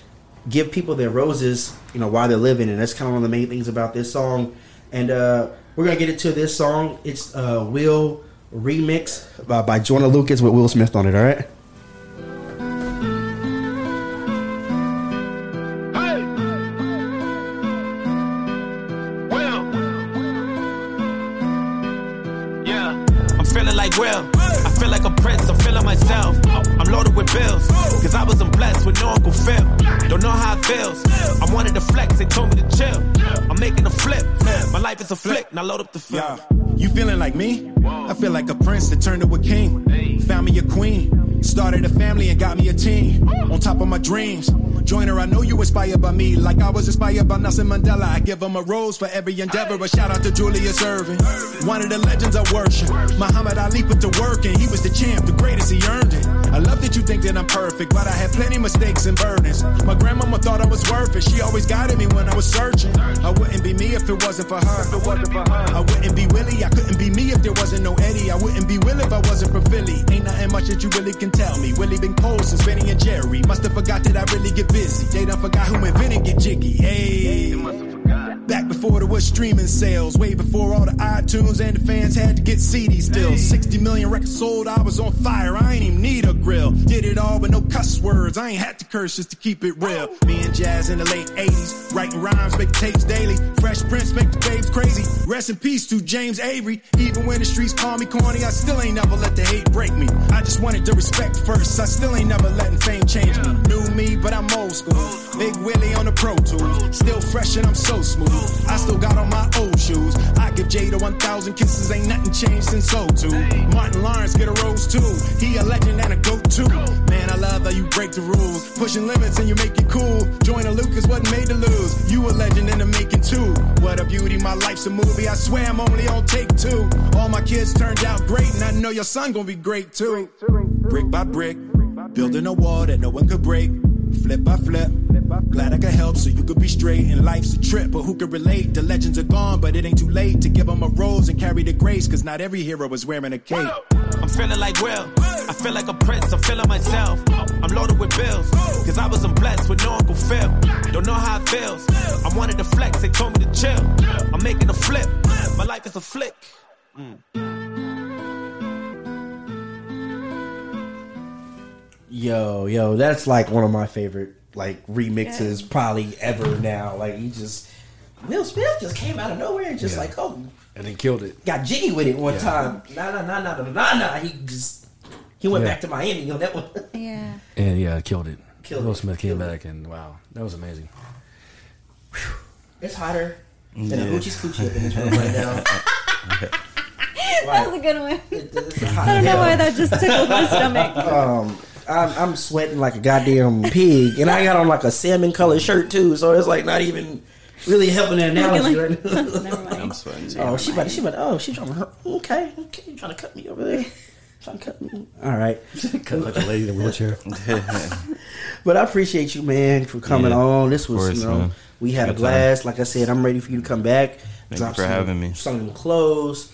give people their roses, you know, while they're living, and that's kind of one of the main things about this song. And uh, we're gonna get into this song. It's uh, Will remix by, by Joyner Lucas with Will Smith on it. All right. Now load up the film. Yeah. You feeling like me? I feel like a prince that turned to a king. Found me a queen. Started a family and got me a team. On top of my dreams. Joyner, I know you inspired by me. Like I was inspired by Nelson Mandela. I give him a rose for every endeavor. A shout out to Julius Erving. One of the legends I worship. Muhammad Ali put to work and he was the champ, the greatest, he earned it. I love that you think that I'm perfect, but I had plenty mistakes and burdens. My grandmama thought I was worth it. She always guided me when I was searching. I wouldn't be me if it wasn't for her. If it wasn't for her. I wouldn't be Willie. I couldn't be me if there wasn't no Eddie. I wouldn't be Will if I wasn't from Philly. Ain't nothing much that you really can tell me. Willie been cold since Benny and Jerry. Must have forgot that I really get busy. They done forgot who invented get jiggy. Hey. Before before there was streaming sales, way before all the iTunes and the fans had to get CDs still. 60 million records sold, I was on fire, I ain't even need a grill. Did it all with no cuss words, I ain't had to curse just to keep it real. Oh. Me and Jazz in the late 80s, writing rhymes, making tapes daily. Fresh Prince make the babes crazy. Rest in peace to James Avery. Even when the streets call me corny, I still ain't never let the hate break me. I just wanted the respect first, I still ain't never letting fame change me. New me, but I'm old school. Big Willie on the Pro Tools. Still fresh and I'm so smooth. I still got on my old shoes. I give Jada 1,000 kisses, ain't nothing changed since so too. Martin Lawrence get a rose too. He a legend and a goat too. Man, I love how you break the rules. Pushing limits and you make it cool. Joyner Lucas wasn't made to lose. You a legend in the making too. What a beauty, my life's a movie. I swear I'm only on take two. All my kids turned out great, and I know your son gonna be great too. Brick by brick, building a wall that no one could break. Flip by flip. Glad I could help so you could be straight. And life's a trip, but who could relate? The legends are gone, but it ain't too late to give them a rose and carry the grace. Cause not every hero is wearing a cape. I'm feeling like Will. I feel like a prince. I'm feeling myself. I'm loaded with bills. Cause I wasn't blessed with no Uncle Phil. Don't know how it feels. I wanted to flex. They told me to chill. I'm making a flip. My life is a flick. Mm. Yo, yo, that's like one of my favorite like remixes probably ever now. Like he just Will Smith just came out of nowhere and just Yeah. like oh and he killed it. got jiggy with it one Yeah. time. Nah nah nah nah nah nah nah. He just he went Yeah. back to Miami on that one. <laughs> Yeah. And yeah, killed it. Killed Will it. Smith came Killed back and wow, that was amazing. It's hotter than a Yeah. hoochie's coochie up in this room right now. <laughs> That was a good one. It's <laughs> I don't know why that just tickled my stomach. Um, I'm, I'm sweating like a goddamn pig, and I got on like a salmon colored shirt too, so it's like not even really helping the analogy. like- right <laughs> now. Never mind. I'm sweating too. oh, she about, to, she about, oh, she trying to, hurt- okay, okay, you trying to cut me over there, trying to cut me. All right, <laughs> Cut like a lady in a wheelchair. <laughs> but I appreciate you, man, for coming Yeah, on. This was, course, you know, man. we had a Good time. blast. Like I said, I'm ready for you to come back. Thank you for having me. Some new clothes.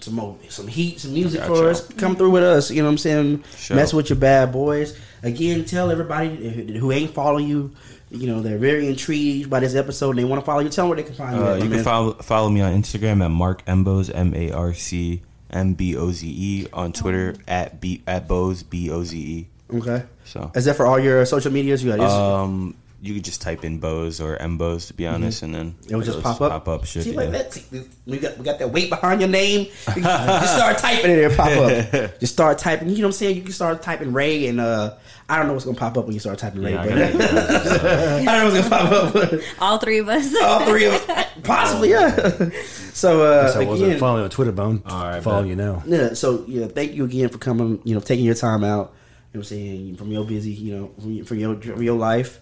Some more, some heat, some music for us. Come through with us. You know what I'm saying? Sure. Mess with your bad boys. Again, tell everybody who ain't following you. You know they're very intrigued by this episode and they want to follow you. Tell them where they can find you. Uh, you can follow follow me on Instagram at MarcMBoze M A R C M B O Z E on Twitter at B at Boze B O Z E. Okay. So Is that for all your social medias? You got Instagram? um, you could just type in Boze or MBoze to be honest, and then Mm-hmm. It would just it'll pop up. Pop up shit. See, yeah. like that. See, We got we got that weight behind your name. just start typing it and pop up. Just start typing. You know what I'm saying? You can start typing Ray and uh, I don't know what's gonna pop up when you start typing Ray. Yeah, I gotta- <laughs> I don't know what's gonna pop up. All three of us. All three of us, possibly, yeah. <laughs> So uh, So I wasn't following on Twitter, bone. All right, follow bet. you now. yeah. So yeah, thank you again for coming. You know, taking your time out. You know, what I'm saying from your busy, you know, from your, from your, from your life.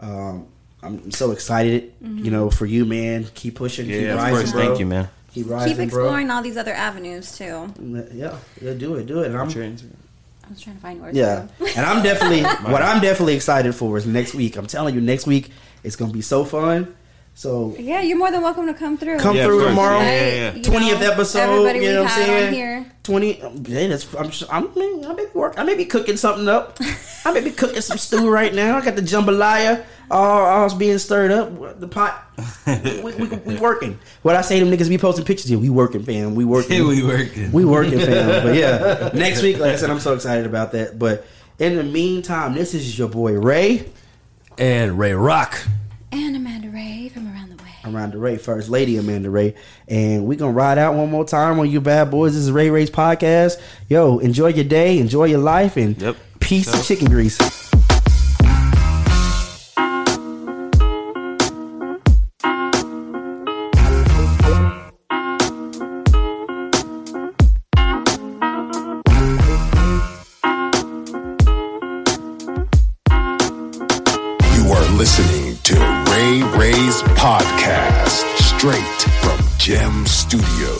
Um, I'm so excited. You know, for you, man. Keep pushing. keep of rising, course. bro. Thank you, man. Keep rising, Keep exploring all these other avenues too. Yeah, yeah, do it, do it. And I'm, I was trying to find yours. yeah, too. and I'm definitely <laughs> what I'm definitely excited for is next week. I'm telling you, next week it's gonna be so fun. So Yeah, you're more than welcome to come through. come Yeah, through course. tomorrow. Yeah, yeah, yeah. 20th episode, Everybody you know we've what I'm saying? on here. Twenty. Yeah, that's, I'm. s- I'm. I may be work. I may be cooking something up. I may be cooking some stew right now. I got the jambalaya all, all being stirred up. The pot. We, we, we working. What I say, to them niggas be posting pictures here. We working, fam. We working. <laughs> we working. We working, fam. <laughs> But yeah, next week, like I said, I'm so excited about that. But in the meantime, this is your boy Ray. And Ray Rock. And Amanda Ray from around the way. Amanda Ray, First Lady Amanda Ray. And we're going to ride out one more time on you bad boys. This is Ray Ray's podcast. Yo, enjoy your day, enjoy your life, and Yep. peace So- chicken grease. Ray